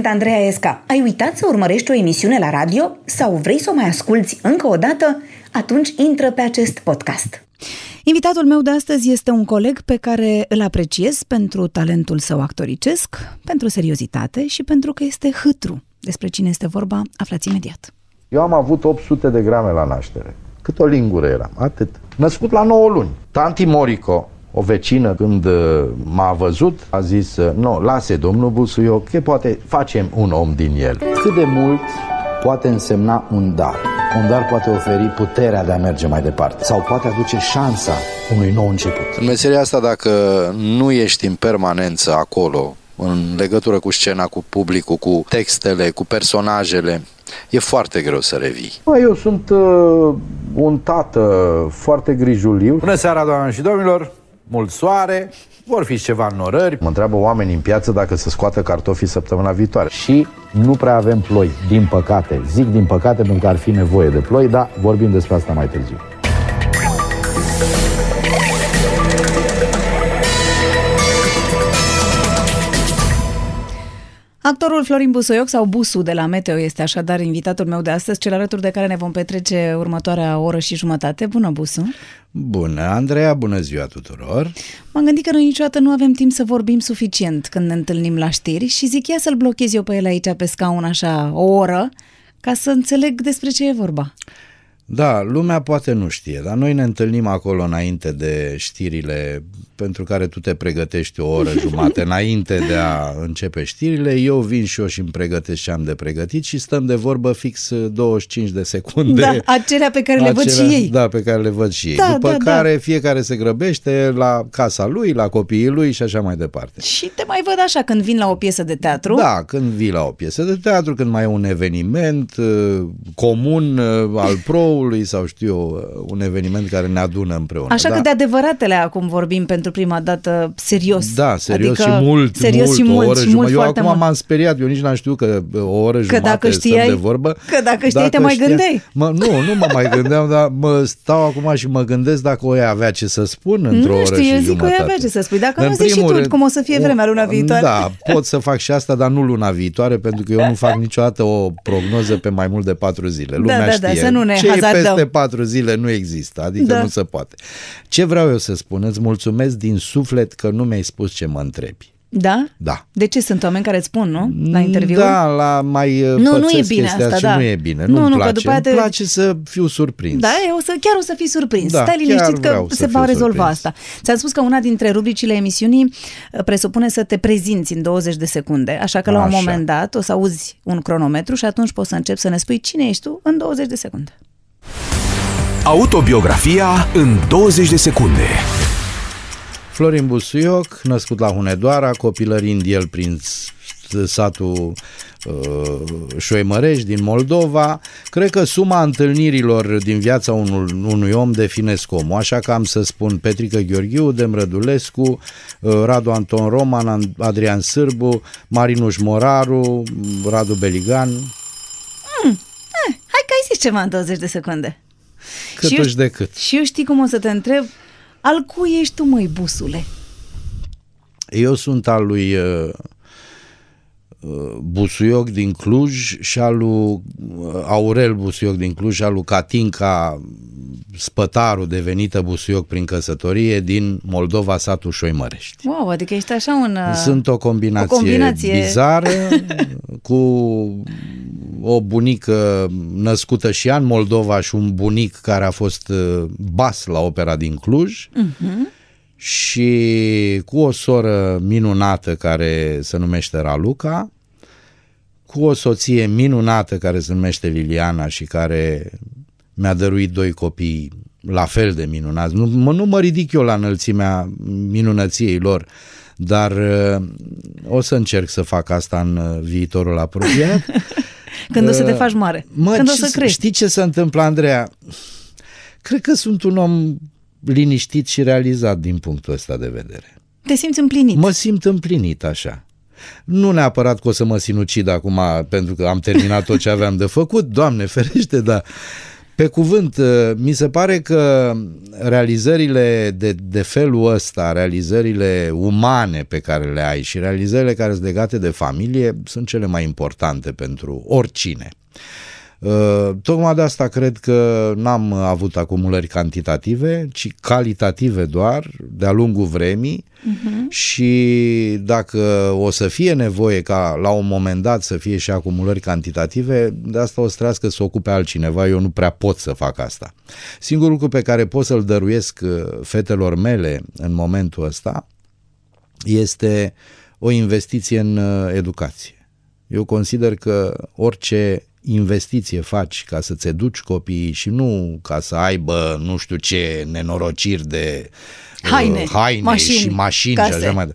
Sunt Andreea Esca. Ai uitat să urmărești o emisiune la radio sau vrei să o mai asculți încă o dată? Atunci intră pe acest podcast. Invitatul meu de astăzi este un coleg pe care îl apreciez pentru talentul său actoricesc, pentru seriozitate și pentru că este hâtru. Despre cine este vorba, aflați imediat. Eu am avut 800 de grame la naștere. Cât o lingură eram, atât. Născut la 9 luni. Tanti Morico, o vecină, când uh, m-a văzut, a zis, uh, nu, lase domnul Busuioc, că poate facem un om din el. Cât de mult poate însemna un dar? Un dar poate oferi puterea de a merge mai departe sau poate aduce șansa unui nou început. În meseria asta, dacă nu ești în permanență acolo, în legătură cu scena, cu publicul, cu textele, cu personajele, e foarte greu să revii. Bă, eu sunt uh, un tată foarte grijuliu. Bună seara, doamnelor și domnilor! Mult soare, vor fi ceva norări. Mă întreabă oamenii în piață dacă să scoată cartofii săptămâna viitoare. Și nu prea avem ploi, din păcate. Zic din păcate pentru că ar fi nevoie de ploi, dar vorbim despre asta mai târziu. Actorul Florin Busoioc sau Busu de la Meteo este așadar invitatul meu de astăzi, cel alături de care ne vom petrece următoarea oră și jumătate. Bună, Busu! Bună, Andreea, bună ziua tuturor! M-am gândit că noi niciodată nu avem timp să vorbim suficient când ne întâlnim la știri și zic ia să-l blochez eu pe el aici pe scaun așa o oră ca să înțeleg despre ce e vorba. Da, lumea poate nu știe, dar noi ne întâlnim acolo înainte de știrile pentru care tu te pregătești o oră jumate înainte de a începe știrile. Eu vin și eu și îmi pregătesc ce am de pregătit și stăm de vorbă fix 25 de secunde. Da, acelea pe care acelea, le văd și ei. Da, pe care le văd și ei. Da, După da, da. care da. fiecare se grăbește la casa lui, la copiii lui și așa mai departe. Și te mai văd așa când vin la o piesă de teatru? Da, când vii la o piesă de teatru, când mai e un eveniment uh, comun uh, al pro show-ului sau știu eu, un eveniment care ne adună împreună. Așa da? că de adevăratele acum vorbim pentru prima dată serios. Da, serios adică, și mult, serios mult, și mult, o oră și mult, Eu acum mult. m-am speriat, eu nici n-am știut că o oră că jumate dacă știai, de vorbă. Că dacă știai, dacă te mai gândeai. Mă, nu, nu mă mai gândeam, dar mă stau acum și mă gândesc dacă o avea ce să spun într-o oră știu, și eu zic jumătate. că o avea ce să spui. Dacă nu zici și tu cum o să fie vremea luna viitoare. Da, pot să fac și asta, dar nu luna viitoare, pentru că eu nu fac niciodată o prognoză pe mai mult de patru zile. Lumea da, da, știe. Da, să nu ne Ce peste patru zile nu există, adică da. nu se poate. Ce vreau eu să spun? Îți mulțumesc din suflet că nu mi-ai spus ce mă întrebi. Da? Da. De ce sunt oameni care îți spun, nu? La interviu? Da, la mai uh, Nu, nu e bine asta, da. nu e bine. Nu, nu, nu place. Îmi te... place să fiu surprins. Da, eu să, chiar o să fii surprins. Da, Stai liniștit că se va rezolva surprins. asta. Ți-am spus că una dintre rubricile emisiunii uh, presupune să te prezinți în 20 de secunde, așa că la așa. un moment dat o să auzi un cronometru și atunci poți să începi să ne spui cine ești tu în 20 de secunde. Autobiografia în 20 de secunde. Florin Busuioc, născut la Hunedoara, copilărind el prin satul uh, Șoimărești din Moldova, cred că suma întâlnirilor din viața unul, unui om definesc omul, așa că am să spun Petrică Gheorghiu, Demrădulescu, uh, Radu Anton Roman, Adrian Sârbu, Marinuș Moraru, Radu Beligan. Mm, eh, hai că ai zis ceva în 20 de secunde. Cât și de cât. Și eu știi cum o să te întreb, al cui ești tu, măi, busule? Eu sunt al lui uh, uh, Busuioc din Cluj și al lui uh, Aurel Busuioc din Cluj și al lui Catinca Spătaru, devenită Busuioc prin căsătorie, din Moldova, satul Șoimărești. Wow, adică ești așa un... Uh, sunt o combinație, o combinație... bizară cu o bunică născută și în Moldova și un bunic care a fost uh, bas la opera din Cluj uh-huh. Și cu o soră minunată care se numește Raluca, cu o soție minunată care se numește Liliana și care mi-a dăruit doi copii la fel de minunați. Nu, mă, nu mă ridic eu la înălțimea minunăției lor, dar uh, o să încerc să fac asta în uh, viitorul apropiat. Când uh, o să te uh, faci mare. Mă, Când ce, o să crești. Știi ce se întâmplă, Andreea? Cred că sunt un om liniștit și realizat din punctul ăsta de vedere. Te simți împlinit? Mă simt împlinit așa. Nu neapărat că o să mă sinucid acum pentru că am terminat tot ce aveam de făcut, Doamne ferește, dar Pe cuvânt, uh, mi se pare că realizările de, de felul ăsta, realizările umane pe care le ai și realizările care sunt legate de familie sunt cele mai importante pentru oricine. Uh, tocmai de asta cred că n-am avut acumulări cantitative, ci calitative doar, de-a lungul vremii uh-huh. și dacă o să fie nevoie ca la un moment dat să fie și acumulări cantitative, de asta o să trească să ocupe altcineva, eu nu prea pot să fac asta. Singurul lucru pe care pot să-l dăruiesc uh, fetelor mele în momentul ăsta este o investiție în uh, educație. Eu consider că orice investiție faci ca să-ți educi copiii și nu ca să aibă nu știu ce nenorociri de haine, uh, haine mașini, și mașini case. și așa mai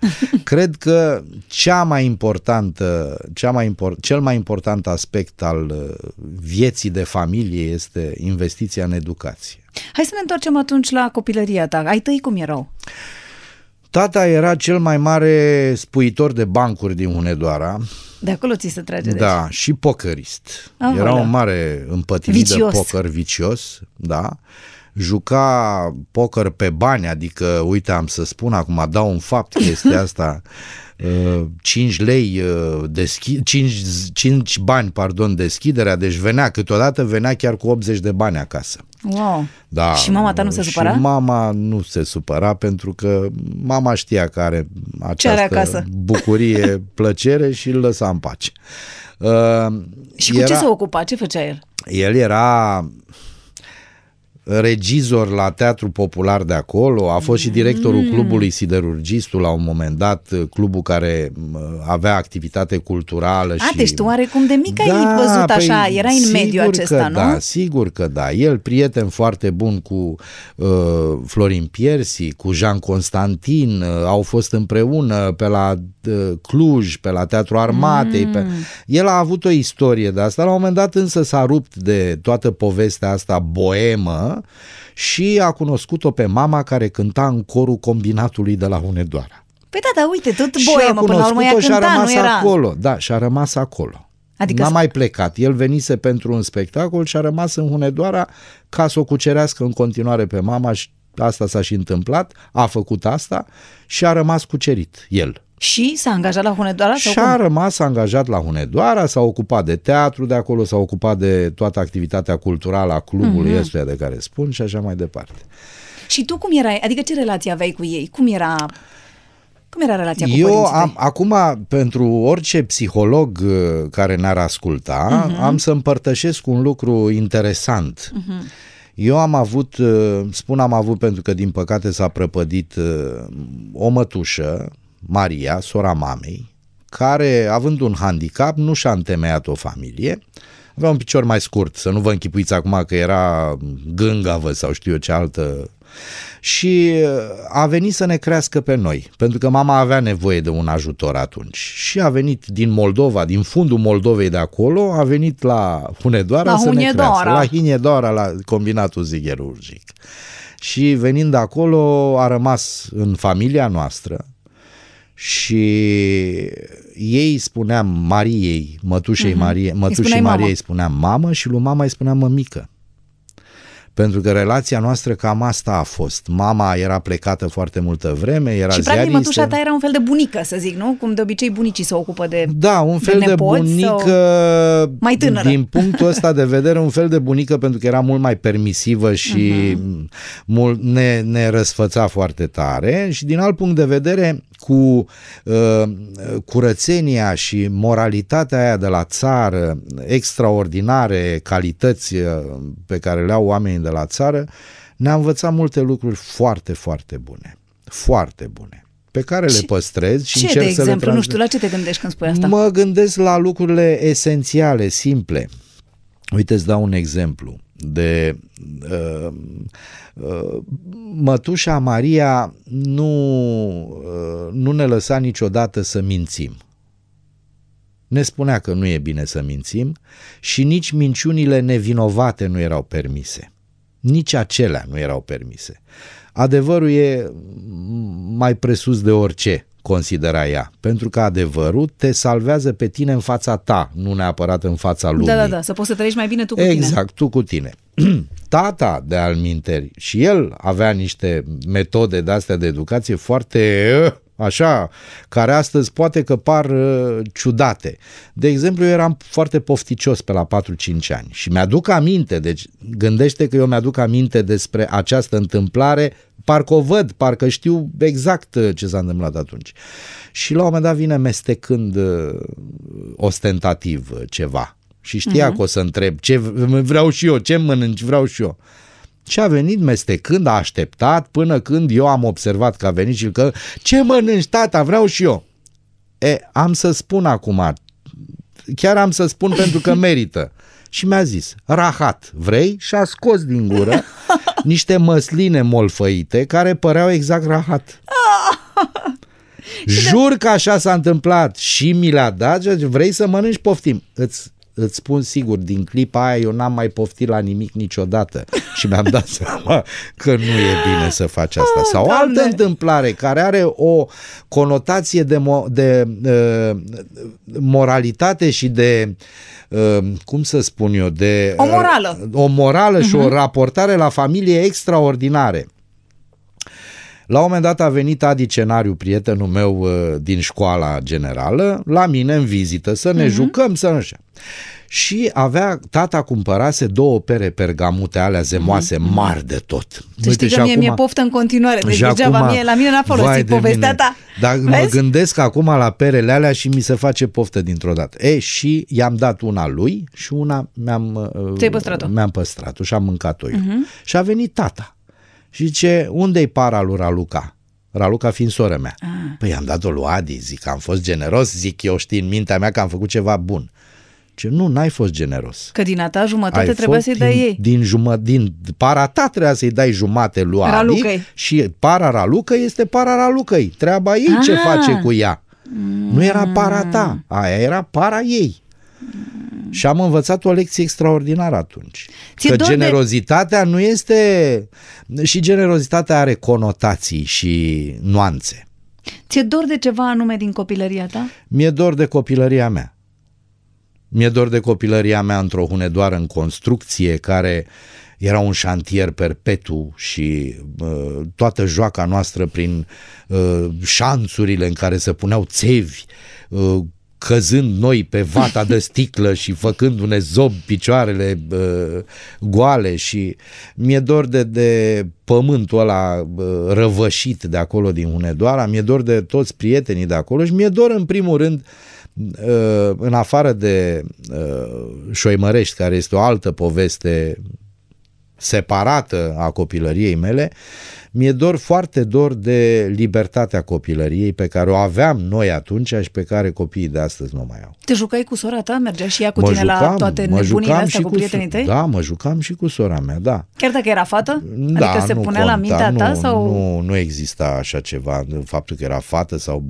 Cred că cea mai importantă, cea mai import, cel mai important aspect al uh, vieții de familie este investiția în educație. Hai să ne întoarcem atunci la copilăria ta. Ai tăi cum erau? Tata era cel mai mare spuitor de bancuri din Hunedoara. De acolo ți se trage Da, deci. și pokerist. Ah, era un mare împătimit de poker vicios, da. Juca poker pe bani, adică, uite, am să spun acum, dau un fapt chestia asta, 5 uh, lei uh, deschi, 5, 5 bani, pardon, deschiderea, deci venea, câteodată venea chiar cu 80 de bani acasă. Wow. Da, și mama ta nu se supăra? Și mama nu se supăra pentru că mama știa că are această are acasă? bucurie, plăcere și îl lăsa în pace. Uh, și cu era, ce se ocupa? Ce făcea el? El era regizor la Teatru Popular de acolo, a fost și directorul mm. clubului Siderurgistul la un moment dat, clubul care avea activitate culturală. A, și... deci tu oarecum de mic da, ai văzut păi, așa, era în mediul acesta, că nu? Da, sigur că da. El, prieten foarte bun cu uh, Florin Piersi, cu Jean Constantin, uh, au fost împreună pe la uh, Cluj, pe la Teatru Armatei. Mm. Pe... El a avut o istorie de asta, la un moment dat însă s-a rupt de toată povestea asta boemă și a cunoscut-o pe mama care cânta în corul combinatului de la Hunedoara. Păi da, da, uite, tot boemă, până la urmă ea cânta, și a rămas nu era... acolo. Da, și a rămas acolo. Adică N-a mai plecat. El venise pentru un spectacol și a rămas în Hunedoara ca să o cucerească în continuare pe mama și asta s-a și întâmplat, a făcut asta și a rămas cucerit el. Și s-a angajat la Hunedoara? Și a rămas angajat la Hunedoara, s-a ocupat de teatru de acolo, s-a ocupat de toată activitatea culturală a clubului mm-hmm. ăstuia de care spun și așa mai departe. Și tu cum erai? Adică ce relație aveai cu ei? Cum era cum era relația cu Eu am, acum, pentru orice psiholog uh, care ne-ar asculta, uh-huh. am să împărtășesc un lucru interesant. Uh-huh. Eu am avut, uh, spun am avut pentru că din păcate s-a prăpădit uh, o mătușă Maria, sora mamei, care, având un handicap, nu și-a întemeiat o familie, avea un picior mai scurt, să nu vă închipuiți acum că era gângavă sau știu eu ce altă și uh, a venit să ne crească pe noi, pentru că mama avea nevoie de un ajutor atunci. Și a venit din Moldova, din fundul Moldovei de acolo, a venit la Hunedoara la să Hunedoara. ne crească, la Hinedoara, la combinatul zigherurgic. Și venind de acolo a rămas în familia noastră, și ei spuneam Mariei, mătușei uh-huh. Marie, mătușii Mariei spuneam mamă și lui mama îi spuneam mămică. Pentru că relația noastră cam asta a fost. Mama era plecată foarte multă vreme, era Și practic mătușa ta era un fel de bunică, să zic, nu? Cum de obicei bunicii se ocupă de Da, un fel de, de bunică mai tânără. Din punctul ăsta de vedere, un fel de bunică pentru că era mult mai permisivă și uh-huh. mult, ne, ne răsfăța foarte tare și din alt punct de vedere cu uh, curățenia și moralitatea aia de la țară, extraordinare calități uh, pe care le au oamenii de la țară, ne-a învățat multe lucruri foarte, foarte bune. Foarte bune pe care ce, le păstrez și ce, încerc de exemplu? să le Nu știu, la ce te gândești când spui asta? Mă gândesc la lucrurile esențiale, simple. Uite, îți dau un exemplu de uh, uh, mătușa Maria nu, uh, nu ne lăsa niciodată să mințim. Ne spunea că nu e bine să mințim și nici minciunile nevinovate nu erau permise. Nici acelea nu erau permise. Adevărul e mai presus de orice, considera ea, pentru că adevărul te salvează pe tine în fața ta, nu neapărat în fața lumii. Da, da, da, să poți să trăiești mai bine tu cu exact, tine. Exact, tu cu tine. tata de alminteri și el avea niște metode de astea de educație foarte așa, care astăzi poate că par uh, ciudate. De exemplu, eu eram foarte pofticios pe la 4-5 ani și mi-aduc aminte, deci gândește că eu mi-aduc aminte despre această întâmplare, parcă o văd, parcă știu exact uh, ce s-a întâmplat atunci. Și la un moment dat vine mestecând uh, ostentativ uh, ceva și știa uh-huh. că o să întreb ce vreau și eu, ce mănânci, vreau și eu. Și a venit mestecând, a așteptat până când eu am observat că a venit și că ce mănânci, tata, vreau și eu. E, am să spun acum, chiar am să spun pentru că merită. Și mi-a zis, rahat, vrei? Și a scos din gură niște măsline molfăite care păreau exact rahat. Jur că așa s-a întâmplat și mi le-a dat, vrei să mănânci, poftim. Îți îți spun sigur, din clipa aia eu n-am mai poftit la nimic niciodată și mi-am dat seama că nu e bine să faci asta. Oh, Sau o altă întâmplare care are o conotație de, mo- de uh, moralitate și de uh, cum să spun eu, de o morală, uh, o morală uh-huh. și o mhm. raportare la familie extraordinare. La un moment dat a venit Adi Cenariu, prietenul meu uh, din școala generală, la mine în vizită, să ne uh-huh. jucăm, să nu știu. Și avea, tata cumpărase două pere pergamute alea zemoase, uh-huh. mari de tot. Să știi că mie acum, mi-e poftă în continuare, deci degeaba acum, mie, la mine n-a folosit povestea mine. ta. Dar Vezi? mă gândesc acum la perele alea și mi se face poftă dintr-o dată. E, și i-am dat una lui și una mi-am, uh, păstrat-o? mi-am păstrat-o și am mâncat-o eu. Uh-huh. Și a venit tata și zice, unde-i para lui Raluca? Raluca fiind sora mea. Ah. Păi am dat-o lui Adi, zic, am fost generos, zic eu știi în mintea mea că am făcut ceva bun. Ce nu, n-ai fost generos. Că din a ta jumătate Ai trebuia să-i dai din, ei. Din, jumă, din para ta trebuia să-i dai jumate lui Adi Ralucăi. și para Raluca este para Ralucăi. Treaba ei ah. ce face cu ea. Mm. Nu era para ta, aia era para ei. Și am învățat o lecție extraordinară atunci. Ție că generozitatea de... nu este... Și generozitatea are conotații și nuanțe. Ți-e dor de ceva anume din copilăria ta? Mi-e dor de copilăria mea. Mi-e dor de copilăria mea într-o hunedoară în construcție care era un șantier perpetu și uh, toată joaca noastră prin uh, șanțurile în care se puneau țevi, uh, căzând noi pe vata de sticlă și făcându-ne zob picioarele uh, goale și mi-e dor de, de pământul ăla uh, răvășit de acolo din Hunedoara, mi-e dor de toți prietenii de acolo și mi-e dor în primul rând uh, în afară de uh, Șoimărești, care este o altă poveste separată a copilăriei mele, mi-e dor foarte dor de libertatea copilăriei pe care o aveam noi atunci și pe care copiii de astăzi nu mai au. Te jucai cu sora ta? Mergea și ea cu mă tine jucam, la toate nebunile astea cu, cu prietenii tăi? Da, mă jucam și cu sora mea, da. Chiar dacă era fată? Da, adică se punea conta, la mintea nu, ta? Sau... Nu, nu exista așa ceva, faptul că era fată sau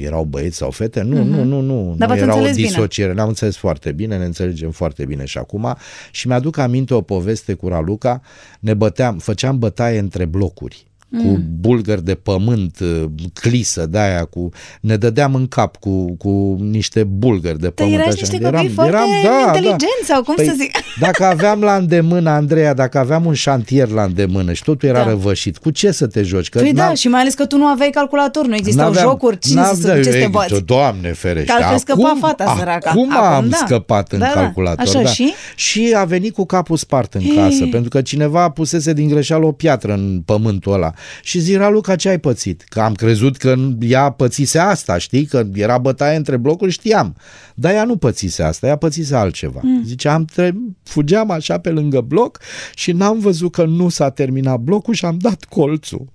erau băieți sau fete, nu, uh-huh. nu, nu, nu. Dar nu era o disociere, bine. ne-am înțeles foarte bine, ne înțelegem foarte bine și acum și mi-aduc aminte o poveste cu Raluca, ne băteam, făceam bătaie între blocuri cu mm. bulgări de pământ, uh, clisă de aia, cu, ne dădeam în cap cu, cu niște bulgări de pământ. Dar niște eram, foarte eram, da, inteligenți da. sau cum păi, să zic? Dacă aveam la îndemână, Andreea, dacă aveam un șantier la îndemână și totul era da. răvășit, cu ce să te joci? Că păi da, și mai ales că tu nu aveai calculator, nu existau jocuri, cine să ce să te bați? Doamne ferește. Că scăpa fata săraca. Acum, am da. scăpat în da, da. calculator. Așa, da. și? și a venit cu capul spart în casă, pentru că cineva pusese din greșeală o piatră în pământul ăla. Și zic, Raluca, ce ai pățit? Că am crezut că ea pățise asta, știi? Că era bătaie între blocuri, știam. Dar ea nu pățise asta, ea pățise altceva. Mm. Zice, am tre- fugeam așa pe lângă bloc și n-am văzut că nu s-a terminat blocul și am dat colțul.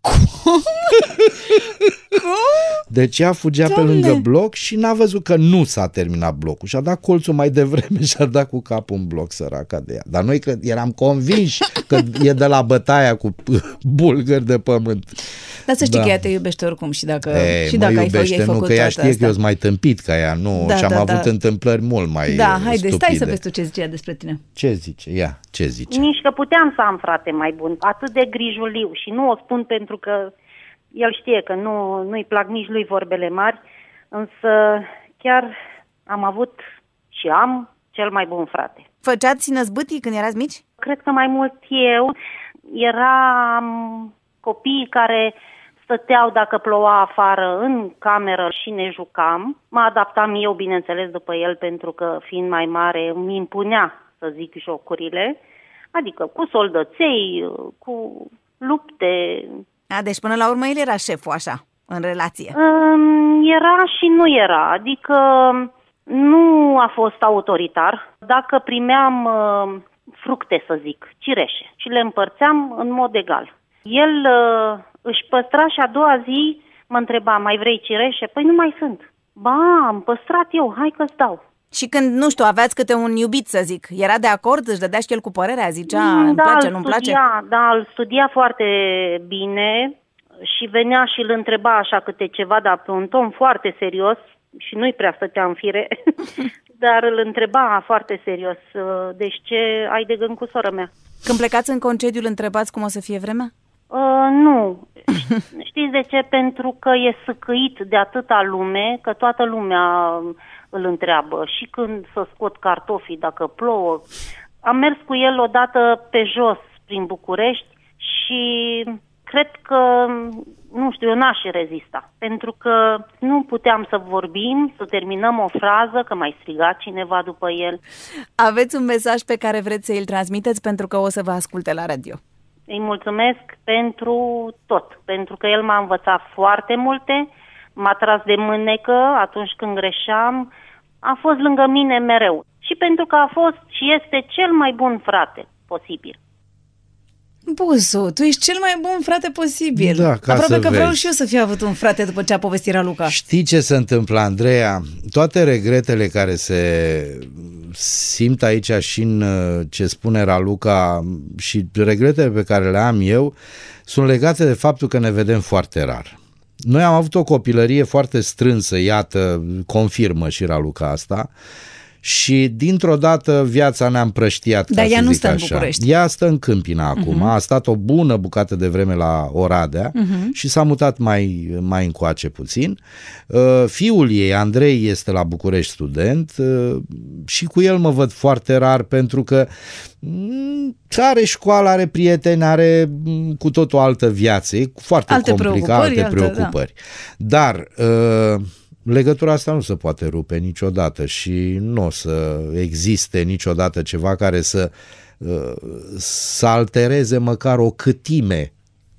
Cum? Deci ea fugea Doamne. pe lângă bloc și n-a văzut că nu s-a terminat blocul și a dat colțul mai devreme și a dat cu capul în bloc săraca de ea. Dar noi că eram convinși că e de la bătaia cu bulgări de pământ. Dar să știi da. că ea te iubește oricum și dacă, e, și dacă iubește, ai, ai făcut nu, că ea știe asta. că eu sunt mai tâmpit ca ea, nu, da, și am da, avut da. întâmplări mult mai Da, haide, stupide. stai să vezi tu ce zice despre tine. Ce zice? Ia, ce zice? Nici că puteam să am frate mai bun, atât de grijuliu și nu o spun pentru că el știe că nu, nu-i plac nici lui vorbele mari, însă chiar am avut și am cel mai bun frate. Făceați năzbâtii când erați mici? Cred că mai mult eu. Eram copiii care stăteau dacă ploua afară în cameră și ne jucam. Mă adaptam eu, bineînțeles, după el, pentru că fiind mai mare îmi impunea, să zic, jocurile. Adică cu soldăței, cu lupte. A, deci până la urmă el era șeful, așa, în relație. Era și nu era. Adică nu a fost autoritar. Dacă primeam uh, fructe, să zic, cireșe, și le împărțeam în mod egal. El uh, își păstra și a doua zi mă întreba, mai vrei cireșe? Păi nu mai sunt. Ba, am păstrat eu, hai că-ți dau. Și când, nu știu, aveați câte un iubit, să zic, era de acord? Își dădea și el cu părerea? Zicea, mm, îmi da, place, nu-mi place? Da, îl studia foarte bine și venea și îl întreba așa câte ceva, dar pe un ton foarte serios și nu-i prea stătea în fire, dar îl întreba foarte serios, deci ce ai de gând cu sora mea? Când plecați în concediu, îl întrebați cum o să fie vremea? Uh, nu. Știți de ce? Pentru că e săcăit de atâta lume, că toată lumea îl întreabă. Și când să scot cartofii, dacă plouă. Am mers cu el odată pe jos, prin București, și cred că, nu știu, eu n-aș rezista. Pentru că nu puteam să vorbim, să terminăm o frază, că mai striga cineva după el. Aveți un mesaj pe care vreți să îl transmiteți pentru că o să vă asculte la radio. Îi mulțumesc pentru tot, pentru că el m-a învățat foarte multe, m-a tras de mânecă atunci când greșeam, a fost lângă mine mereu. Și pentru că a fost și este cel mai bun frate posibil. Buzu, tu ești cel mai bun frate posibil. Da, ca Aproabe să că vezi. vreau și eu să fiu avut un frate după ce a povestit Luca. Știi ce se întâmplă, Andreea? Toate regretele care se simt aici și în uh, ce spune Raluca și regretele pe care le am eu sunt legate de faptul că ne vedem foarte rar. Noi am avut o copilărie foarte strânsă, iată, confirmă și Raluca asta, și dintr-o dată viața ne-a împrăștiat. Dar ea nu stă așa. în București. Ea stă în Câmpina acum, uh-huh. a stat o bună bucată de vreme la Oradea uh-huh. și s-a mutat mai, mai încoace puțin. Uh, fiul ei, Andrei, este la București student uh, și cu el mă văd foarte rar pentru că mm, are școală, are prieteni, are mm, cu tot o altă viață, e foarte alte complicat, preocupări, alte preocupări. Da. Dar uh, legătura asta nu se poate rupe niciodată și nu o să existe niciodată ceva care să, uh, să altereze măcar o câtime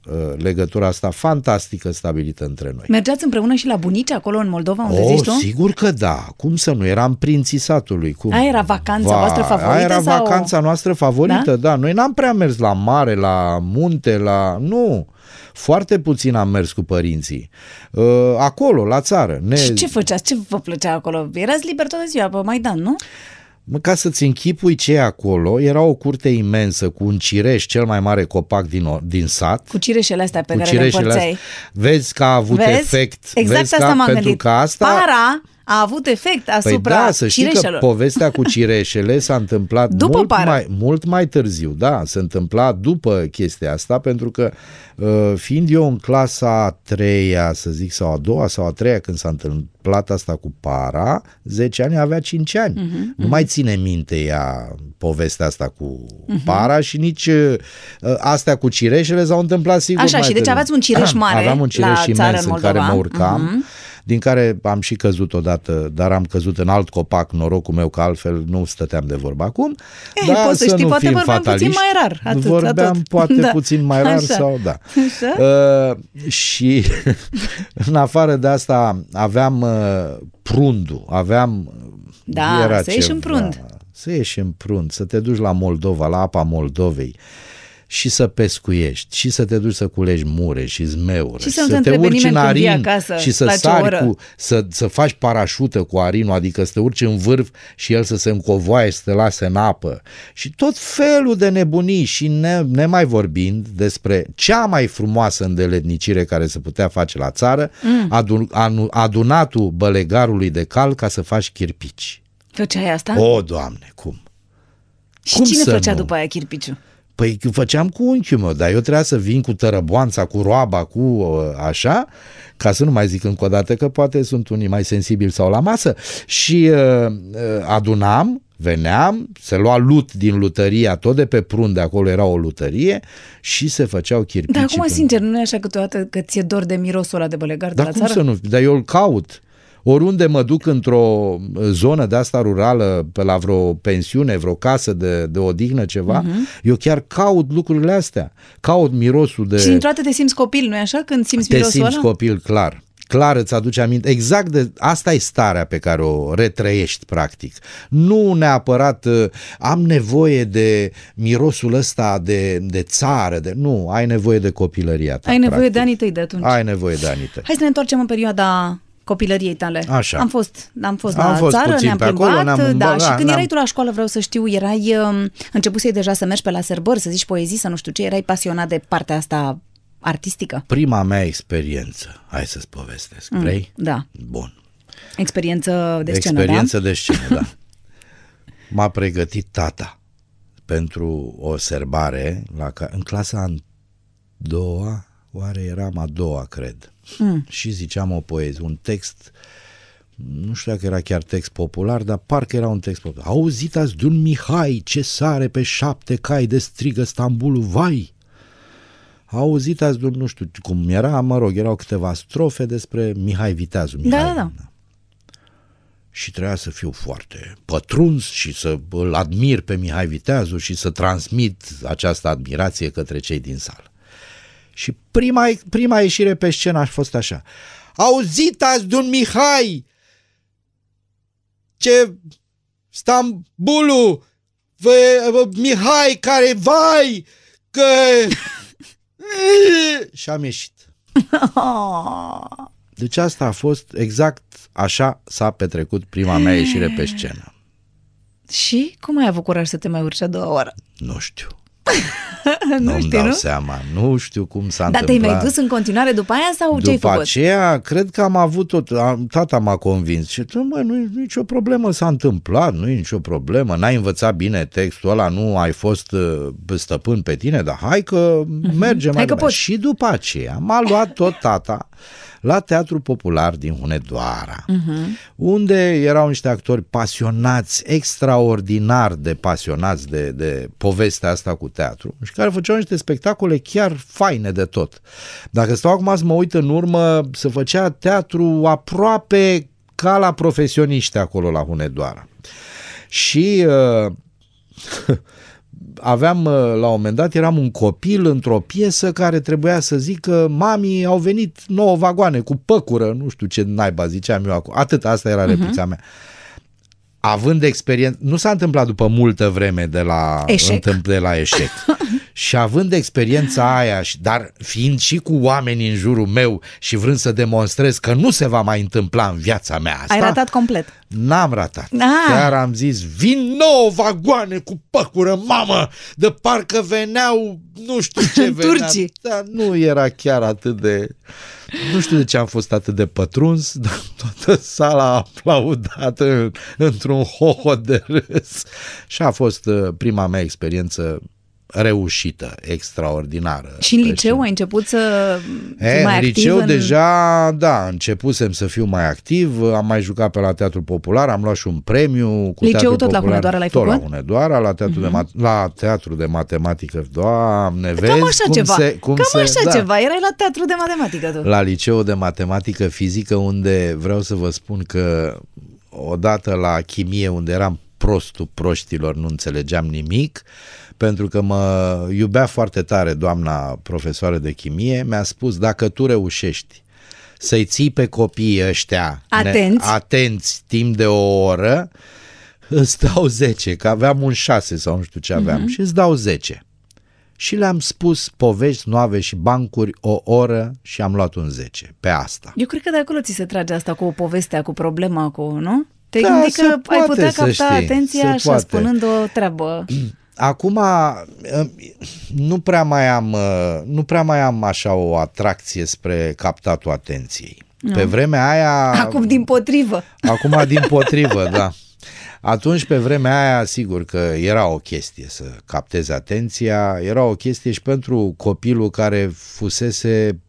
uh, legătura asta fantastică stabilită între noi. Mergeați împreună și la bunici acolo în Moldova, unde oh, zici tu? sigur că da. Cum să nu? Eram prinții satului. Cum? Aia era vacanța Va, voastră favorită? Aia era sau... vacanța noastră favorită, da? da. Noi n-am prea mers la mare, la munte, la... Nu. Foarte puțin am mers cu părinții. Uh, acolo, la țară. Ne... Și ce făceați? Ce vă plăcea acolo? Erați liber toată ziua pe Maidan, nu? Mă, ca să-ți închipui ce e acolo, era o curte imensă cu un cireș, cel mai mare copac din, din sat. Cu cireșele astea pe care le împărțeai. Astea. Vezi că a avut Vezi? efect. Exact Vezi asta că, m-am pentru gândit. Că asta... Para a avut efect asupra păi da, să știi cireșelor. că povestea cu cireșele s-a întâmplat după mult, pară. mai, mult mai târziu, da, s-a întâmplat după chestia asta, pentru că uh, fiind eu în clasa a treia, să zic, sau a doua sau a treia, când s-a întâmplat asta cu para, 10 ani avea 5 ani. Uh-huh, nu uh-huh. mai ține minte ea povestea asta cu uh-huh. para și nici uh, astea cu cireșele s-au întâmplat sigur Așa, mai și deci aveați un cireș mare Aveam un cireș la imens în, în care mă urcam. Uh-huh din care am și căzut odată, dar am căzut în alt copac, norocul meu, că altfel nu stăteam de vorba acum. Ei, da, poți să, știi, nu poate fim vorbeam fataliști, puțin mai rar. Atât, vorbeam atât. poate da. puțin mai rar Așa. sau da. Așa? Uh, și în afară de asta aveam uh, prundul, aveam... Da, era să ieși în prund. Să ieși în prund, să te duci la Moldova, la apa Moldovei și să pescuiești și să te duci să culegi mure și zmeură și să, să te urci în arin acasă, și să sari cu, să, să faci parașută cu arinul, adică să te urci în vârf și el să se încovoaie, să te lase în apă și tot felul de nebunii și ne, ne mai vorbind despre cea mai frumoasă îndeletnicire care se putea face la țară, mm. adun, adunatul bălegarului de cal ca să faci chirpici. Făceai asta? O, Doamne, cum? Și cum cine făcea nu? după aia chirpiciul? Păi făceam cu unchiul meu, dar eu trebuia să vin cu tărăboanța, cu roaba, cu uh, așa, ca să nu mai zic încă o dată că poate sunt unii mai sensibili sau la masă și uh, adunam Veneam, se lua lut din lutăria, tot de pe prunde, acolo era o lutărie și se făceau chirpici. Dar acum, sincer, nu e așa câteodată că ți-e dor de mirosul ăla de bălegar Dar de la cum țară? să nu? Dar eu îl caut. Oriunde mă duc într-o zonă de asta rurală, pe la vreo pensiune, vreo casă de, de odihnă, ceva, uh-huh. eu chiar caut lucrurile astea. Caut mirosul de... Și din toate te simți copil, nu-i așa? Când simți te mirosul simți ăla? copil, clar clar îți aduce aminte, exact de asta e starea pe care o retrăiești practic. Nu neapărat uh, am nevoie de mirosul ăsta de, de țară, de, nu, ai nevoie de copilăria ta. Ai nevoie practic. de anii tăi de atunci. Ai nevoie de anii tăi. Hai să ne întoarcem în perioada copilăriei tale. Așa. Am fost, am fost am la fost țară, ne-am pe plimbat, acolo, ne-am da, îmbagat, și când ne-am... erai tu la școală, vreau să știu, erai, um, începusei deja să mergi pe la serbări, să zici poezii, să nu știu ce, erai pasionat de partea asta artistică? Prima mea experiență, hai să-ți povestesc, mm, vrei? Da. Bun. Experiență de scenă, Experiență da? de scenă, da. M-a pregătit tata pentru o serbare la ca... în clasa a doua, oare eram a doua, cred. Mm. Și ziceam o poezie, un text nu știu dacă era chiar text popular, dar parcă era un text popular. Auzit azi de un Mihai ce sare pe șapte cai de strigă Stambulul, vai! Auzit azi de un, nu știu cum era, mă rog, erau câteva strofe despre Mihai Viteazu. Mihai, da, da, da. Și trebuia să fiu foarte pătruns și să îl admir pe Mihai Viteazu și să transmit această admirație către cei din sală. Și prima, prima ieșire pe scenă a fost așa. Auzit azi de un Mihai ce Stambulul vă, vă, Mihai care vai că și am ieșit. Deci asta a fost exact așa s-a petrecut prima mea ieșire pe scenă. Și cum ai avut curaj să te mai urci a doua oară? Nu știu. Nu Nu-mi știu, dau nu? seama, nu știu cum s-a Dar întâmplat. te-ai mai dus în continuare după aia sau ce ai După făcut? aceea, cred că am avut tot, am, tata m-a convins și tu, mă, nu e nicio problemă, s-a întâmplat, nu e nicio problemă, n-ai învățat bine textul ăla, nu ai fost uh, stăpân pe tine, dar hai că mergem Mhm. Hai mai că departe. poți. Și după aceea m-a luat tot tata la Teatrul Popular din Hunedoara, uh-huh. unde erau niște actori pasionați, extraordinar de pasionați de, de povestea asta cu teatru și care făceau niște spectacole chiar faine de tot. Dacă stau acum să mă uit în urmă, se făcea teatru aproape ca la profesioniști acolo la Hunedoara. Și uh, aveam, uh, la un moment dat, eram un copil într-o piesă care trebuia să zică mami, au venit nouă vagoane cu păcură, nu știu ce naiba ziceam eu acum. Atât, asta era replica uh-huh. mea. Având experiență, nu s-a întâmplat după multă vreme de la Eșec. întâmpl- de la eșec. și având experiența aia, și- dar fiind și cu oameni în jurul meu și vrând să demonstrez că nu se va mai întâmpla în viața mea asta, Ai ratat complet. N-am ratat. Ah. Chiar am zis, vin nouă vagoane cu păcură, mamă, de parcă veneau, nu știu ce venea. Turcii. Dar nu era chiar atât de... Nu știu de ce am fost atât de pătruns, dar toată sala a aplaudat în, într-un hoho de râs. Și a fost uh, prima mea experiență reușită, extraordinară. Și în Pe liceu ai început să fii E, mai în activ liceu în... deja, da, începusem să fiu mai activ, am mai jucat pe la Teatrul Popular, am luat și un premiu cu Liceul Teatrul tot la Popular, Hunedoara l-ai tot făcut? la Hunedoara, la Teatrul, de, mat- la teatru de Matematică, doamne, vezi Cam așa cum ceva. se... Cum Cam se, așa da. ceva. Erai la teatru de matematică tu. La liceu de matematică fizică, unde vreau să vă spun că odată la chimie, unde eram prostul proștilor, nu înțelegeam nimic, pentru că mă iubea foarte tare doamna profesoară de chimie, mi-a spus, dacă tu reușești să-i ții pe copiii ăștia Atenți. atenți timp de o oră, îți dau 10, că aveam un 6 sau nu știu ce aveam, și îți dau 10. Și le-am spus povești, noave și bancuri o oră și am luat un 10 pe asta. Eu cred că de acolo ți se trage asta cu povestea, cu problema, cu, nu? Te Da, gândi se că ai poate putea să capta știi, atenția se așa, poate. spunând o treabă. Acum nu prea mai am nu prea mai am așa o atracție spre captatul atenției. Pe vremea aia Acum, din potrivă. Acum din potrivă, da. Atunci, pe vremea aia, sigur că era o chestie să capteze atenția, era o chestie și pentru copilul care fusese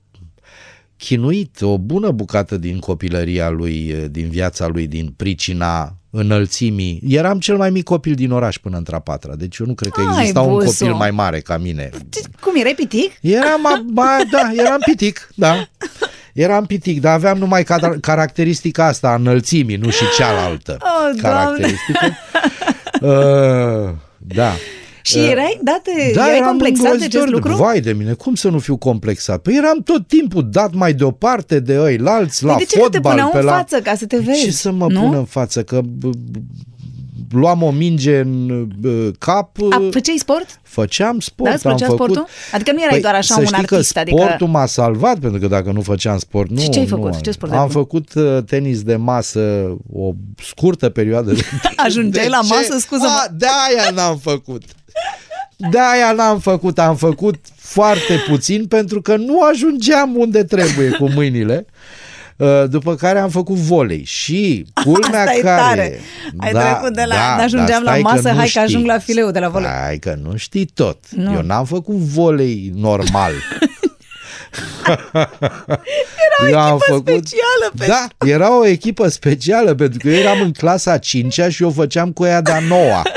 chinuit o bună bucată din copilăria lui, din viața lui, din pricina înălțimii. Eram cel mai mic copil din oraș până într-a patra, deci eu nu cred că Ai, exista buso. un copil mai mare ca mine. Cum, erai pitic? Eram, ba, da, eram pitic, da. Eram pitic, dar aveam numai ca- caracteristica asta a înălțimii, nu și cealaltă oh, caracteristică. Uh, da. Și uh, erai, da, te, da, erai complexat de acest lucru? Vai de mine, cum să nu fiu complexat? Păi eram tot timpul dat mai deoparte de ei, la alți, la de ce fotbal. De ce te pe în la... față ca să te vezi? Ce să mă nu? pun în față? Că luam o minge în cap. A, făceai sport? Făceam sport. Da, am făcut... sportul? Adică nu erai păi, doar așa un artist. Că sportul adică... m-a salvat, pentru că dacă nu făceam sport, nu... Și ce ai făcut? Nu, ce sport am făcut uh, tenis de masă o scurtă perioadă de Ajungeai la masă, scuză mă De-aia n-am făcut. De-aia n-am făcut. Am făcut foarte puțin pentru că nu ajungeam unde trebuie cu mâinile. Uh, după care am făcut volei și culmea Asta care... tare. Ai da, trecut de la da, ajungeam la masă, hai că ajung la fileu de la volei. Hai că nu știi tot. Nu. Eu n-am făcut volei normal. era o eu am făcut... specială. Pentru... Da, era o echipă specială pentru că eu eram în clasa 5 și eu făceam cu ea de-a noua.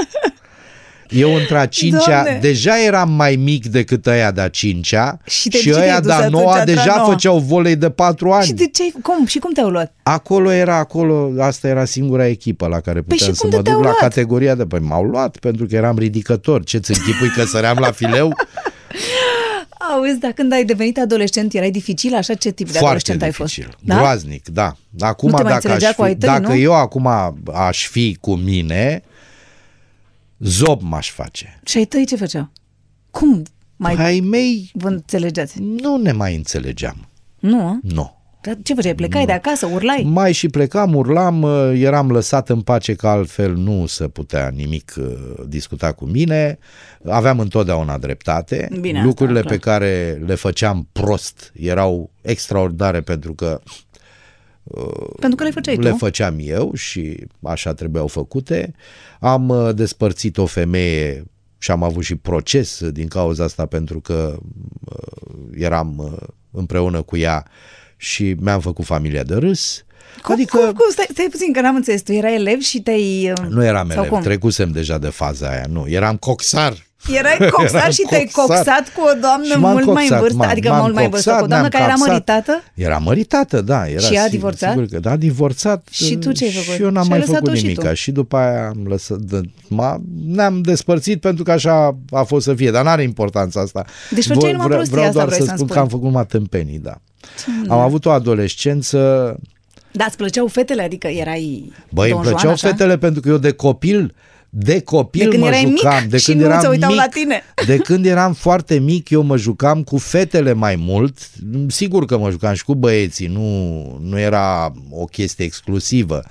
Eu între a cincea, Doamne. deja eram mai mic decât ăia de-a cincea și, și ăia de-a noua deja noua. făceau volei de patru ani. Și de ce? Cum? Și cum te-au luat? Acolo era, acolo, asta era singura echipă la care păi puteam păi să mă duc la luat? categoria de... Păi m-au luat pentru că eram ridicător. Ce-ți închipui că săream la fileu? Auzi, dar când ai devenit adolescent, erai dificil? Așa ce tip de Foarte adolescent dificil. ai fost? Da? Groaznic, da. Acum, nu te dacă, aș fi, cu ai tăi, dacă nu? eu acum aș fi cu mine, zob m-aș face. Și ai tăi ce făceau? Cum mai ai mei vă înțelegeați? Nu ne mai înțelegeam. Nu? Nu. Dar ce făceai? Plecai nu. de acasă? Urlai? Mai și plecam, urlam, uh, eram lăsat în pace că altfel nu se putea nimic uh, discuta cu mine. Aveam întotdeauna dreptate. Bine, Lucrurile asta, pe care le făceam prost erau extraordinare pentru că pentru că le făceai Le tu? făceam eu și așa trebuiau făcute. Am uh, despărțit o femeie și am avut și proces din cauza asta pentru că eram împreună cu ea și mi-am făcut familia de râs. Cum, adică... cum, cum? Stai, stai puțin, că n-am înțeles. Tu erai elev și te-ai... Uh, nu eram elev, cum? trecusem deja de faza aia, nu. Eram coxar. Erai coxar eram și te-ai coxat cu o doamnă mult coxat, mai în vârstă, adică mult mai în vârstă, cu o doamnă care era măritată? Era măritată, da. Era și a divorțat? Sigur că da, a divorțat. Și tu ce ai făcut? Și eu n-am și mai făcut nimic. Și, și după aia am lăsat, m ne-am despărțit pentru că așa a fost să fie, dar n-are importanța asta. Deci făceai numai prostia Vreau asta, doar să spun că am făcut numai tâmpenii, da. Am avut o adolescență da, îți plăceau fetele? Adică erai Băi, îmi plăceau așa? fetele pentru că eu de copil de copil de când mă jucam, mic de când și eram nu se mic, la tine. de când eram foarte mic, eu mă jucam cu fetele mai mult. Sigur că mă jucam și cu băieții, nu, nu era o chestie exclusivă,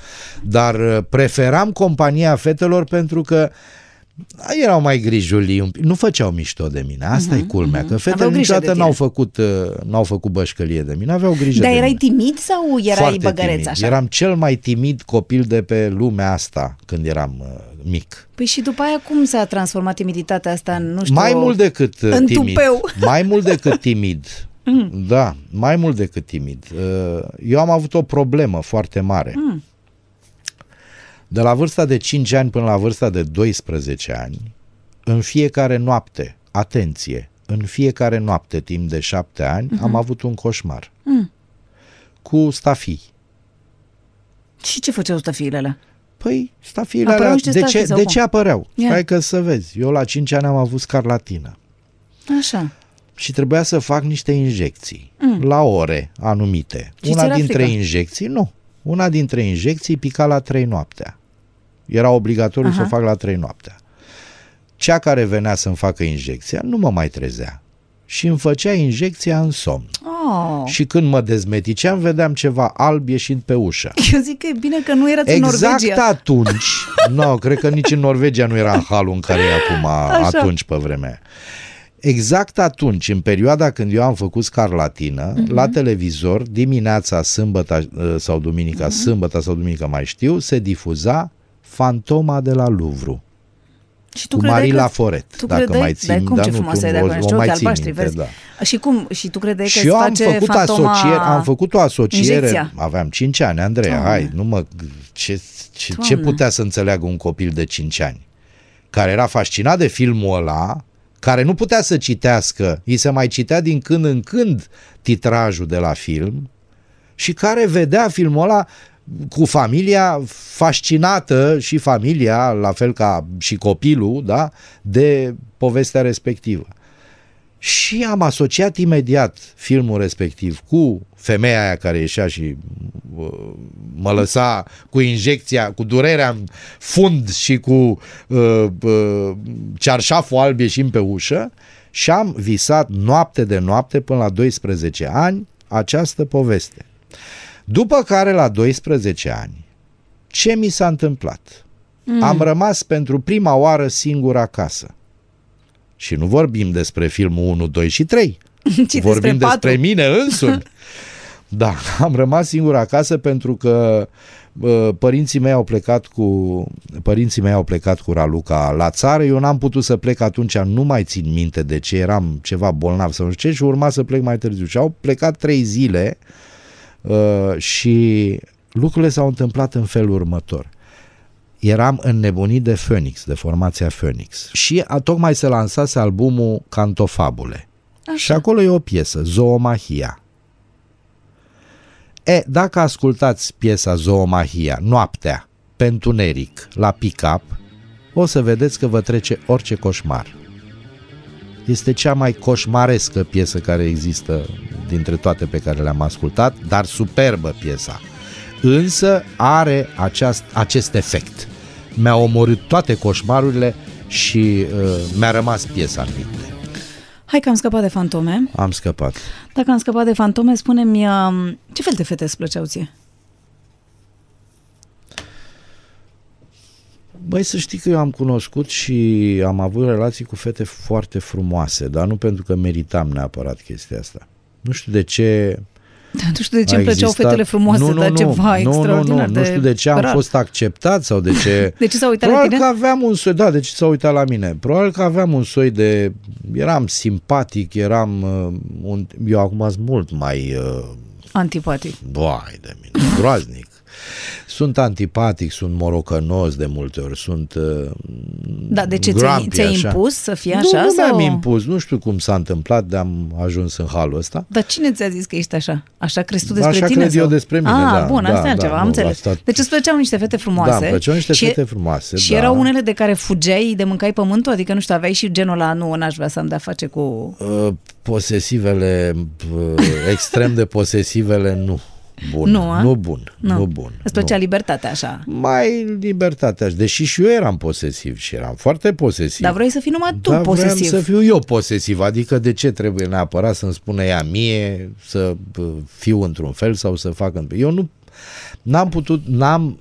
dar uh, preferam compania fetelor pentru că erau mai grijuli, nu făceau mișto de mine. Asta uh-huh, e culmea, uh-huh. că fetele niciodată n-au făcut, uh, n-au făcut bășcălie de mine, aveau grijă Dar de erai mine. timid sau erai Foarte băgăreț timid. așa? Eram cel mai timid copil de pe lumea asta când eram uh, mic. Păi și după aia cum s-a transformat timiditatea asta în, nu știu, Mai mult decât uh, în timid. Tupeu. Mai mult decât timid. Mm. Da, mai mult decât timid. Uh, eu am avut o problemă foarte mare. Mm. De la vârsta de 5 ani până la vârsta de 12 ani, în fiecare noapte, atenție, în fiecare noapte, timp de șapte ani, uh-huh. am avut un coșmar. Mm. Cu stafii. Și ce făceau stafiile alea? Păi, stafiile alea, de, stafii, ce, de ce apăreau? Yeah. Hai că să vezi. Eu la 5 ani am avut scarlatină. Așa. Și trebuia să fac niște injecții mm. la ore anumite. Și Una dintre frică? injecții, nu. Una dintre injecții pica la 3 noaptea. Era obligatoriu Aha. să o fac la 3 noaptea cea care venea să-mi facă injecția nu mă mai trezea și îmi făcea injecția în somn. Oh. Și când mă dezmeticeam, vedeam ceva alb ieșind pe ușă. Eu zic că e bine că nu erați exact în Norvegia. Exact atunci, nu, no, cred că nici în Norvegia nu era în halul în care e acum, Așa. atunci pe vremea Exact atunci, în perioada când eu am făcut scarlatină, uh-huh. la televizor, dimineața, sâmbătă sau duminica, uh-huh. sâmbătă sau duminică mai știu, se difuza Fantoma de la Louvre. și tu cu Marila Foret, tu dacă credeai, mai țin, cum dar ce nu, frumoasă tu e, o, dacă o mai țin albaștri, minte, vezi? da. Și cum? Și tu credeai Și că eu am face făcut fantoma... asociere, am făcut o asociere, Injecția. aveam 5 ani, Andreea, Doamne. hai, nu mă, ce, ce, ce Doamne. putea să înțeleagă un copil de 5 ani? Care era fascinat de filmul ăla, care nu putea să citească, îi se mai citea din când în când titrajul de la film și care vedea filmul ăla cu familia fascinată și familia, la fel ca și copilul, da, de povestea respectivă. Și am asociat imediat filmul respectiv cu femeia aia care ieșea și uh, mă lăsa cu injecția, cu durerea în fund și cu uh, uh, cearșaful alb ieșind pe ușă și am visat noapte de noapte până la 12 ani această poveste. După care la 12 ani, ce mi s-a întâmplat? Mm. Am rămas pentru prima oară singur acasă. Și nu vorbim despre filmul 1, 2 și 3. Ci vorbim despre, despre mine însumi. da, am rămas singur acasă pentru că bă, părinții mei au plecat cu părinții mei au plecat cu Raluca la țară. Eu n-am putut să plec atunci, nu mai țin minte de ce, eram ceva bolnav sau nu știu ce și urma să plec mai târziu. Și au plecat trei zile uh, și lucrurile s-au întâmplat în felul următor eram înnebunit de Phoenix, de formația Phoenix. Și a, tocmai se lansase albumul Cantofabule. Așa. Și acolo e o piesă, Zoomahia. E, dacă ascultați piesa Zoomahia, noaptea, pe întuneric, la pick-up, o să vedeți că vă trece orice coșmar. Este cea mai coșmarescă piesă care există dintre toate pe care le-am ascultat, dar superbă piesa însă are aceast, acest efect. Mi-a omorât toate coșmarurile și uh, mi-a rămas piesa în minte. Hai că am scăpat de fantome. Am scăpat. Dacă am scăpat de fantome, spune-mi uh, ce fel de fete îți plăceau ție? Băi, să știi că eu am cunoscut și am avut relații cu fete foarte frumoase, dar nu pentru că meritam neapărat chestia asta. Nu știu de ce da, nu știu de ce îmi plăceau fetele frumoase, nu, nu, dar nu, ceva nu, extraordinar nu, nu, de nu știu de ce am rar. fost acceptat sau de ce... de ce s-au uitat Probabil la tine? că aveam un soi, da, de ce s-au uitat la mine? Probabil că aveam un soi de... Eram simpatic, eram... Uh, un, eu acum sunt mult mai... Uh, Antipatic. Boai de mine, groaznic. Sunt antipatic, sunt morocănos de multe ori, sunt uh, Da, de ce grumpy, ți-ai așa. impus să fie Nu, așa? nu sau... mi-am impus, nu știu cum s-a întâmplat de am ajuns în halul ăsta. Dar cine ți-a zis că ești așa? Așa crezi tu despre Așa tine? cred sau? eu despre mine, ah, da, bun, da, asta e da, altceva, am nu, înțeles. asta- Deci îți plăceau niște fete frumoase. Da, îmi plăceau niște și, fete frumoase, Și da. erau unele de care fugeai de mâncai pământul? Adică, nu știu, aveai și genul ăla, nu, n-aș vrea să am de-a face cu... Uh, posesivele, uh, extrem de posesivele, nu. Bun. Nu, a? nu bun. Nu, nu bun. Îți plăcea nu. libertatea așa. Mai libertatea. Deși și eu eram posesiv și eram foarte posesiv. Dar vrei să fii numai tu Dar posesiv. vreau să fiu eu posesiv, adică de ce trebuie neapărat să-mi spună ea mie să uh, fiu într-un fel sau să fac într Eu nu n-am putut, n-am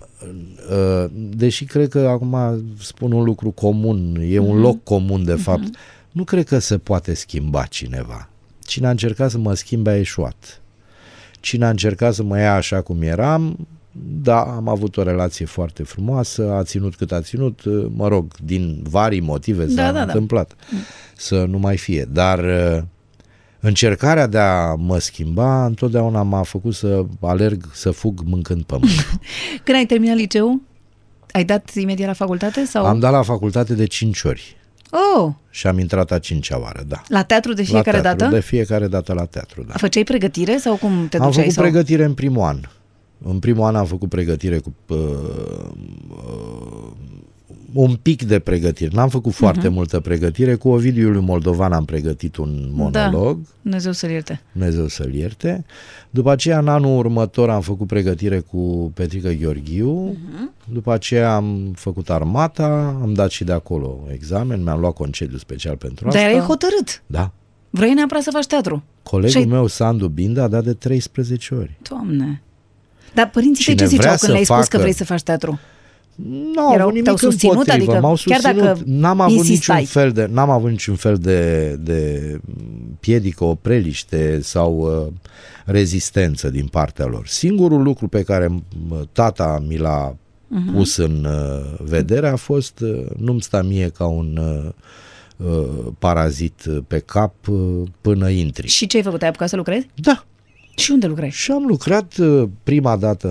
uh, deși cred că acum spun un lucru comun, e un loc comun de fapt, nu cred că se poate schimba cineva. Cine a încercat să mă schimbe a eșuat. Cine a încercat să mă ia așa cum eram, da, am avut o relație foarte frumoasă, a ținut cât a ținut, mă rog, din vari motive s-a Da, da, da. întâmplat să nu mai fie. Dar uh, încercarea de a mă schimba întotdeauna m-a făcut să alerg, să fug mâncând pământ. Când ai terminat liceu, ai dat imediat la facultate? sau? Am dat la facultate de 5 ori Oh, și am intrat a cincea oară, da. la teatru de fiecare la teatru, dată? De fiecare dată la teatru, da. Făceai pregătire sau cum te Am duceai? făcut sau? pregătire în primul an. În primul an am făcut pregătire cu uh, uh, un pic de pregătire. N-am făcut Mhm. foarte multă pregătire. Cu Ovidiu lui Moldovan am pregătit un monolog. Da, Dumnezeu să-l ierte. Dumnezeu să-l ierte. După aceea, în anul următor, am făcut pregătire cu Petrică Gheorghiu. Uh-huh. După aceea am făcut armata, am dat și de acolo examen, mi-am luat concediu special pentru asta. Dar erai hotărât. Da. Vrei neapărat să faci teatru. Colegul Și ai- meu, Sandu Binda, a dat de 13 ori. Doamne. Dar părinții tăi Cine ce ziceau vrea când să le-ai spus că facă- vrei să faci teatru? Nu au Erau- avut nimic te-au susținut? împotrivă, Adică m-au chiar susținut. dacă N-am avut insistai. niciun fel de, n-am avut niciun fel de, de piedică, opreliște sau uh, rezistență din partea lor. Singurul lucru pe care m- tata mi l-a uh-huh. pus în vedere a fost nu-mi sta mie ca un parazit pe cap până intri. Și ce ai făcut? Ai apucat să lucrezi? Da. Și unde lucrai? Și am lucrat prima dată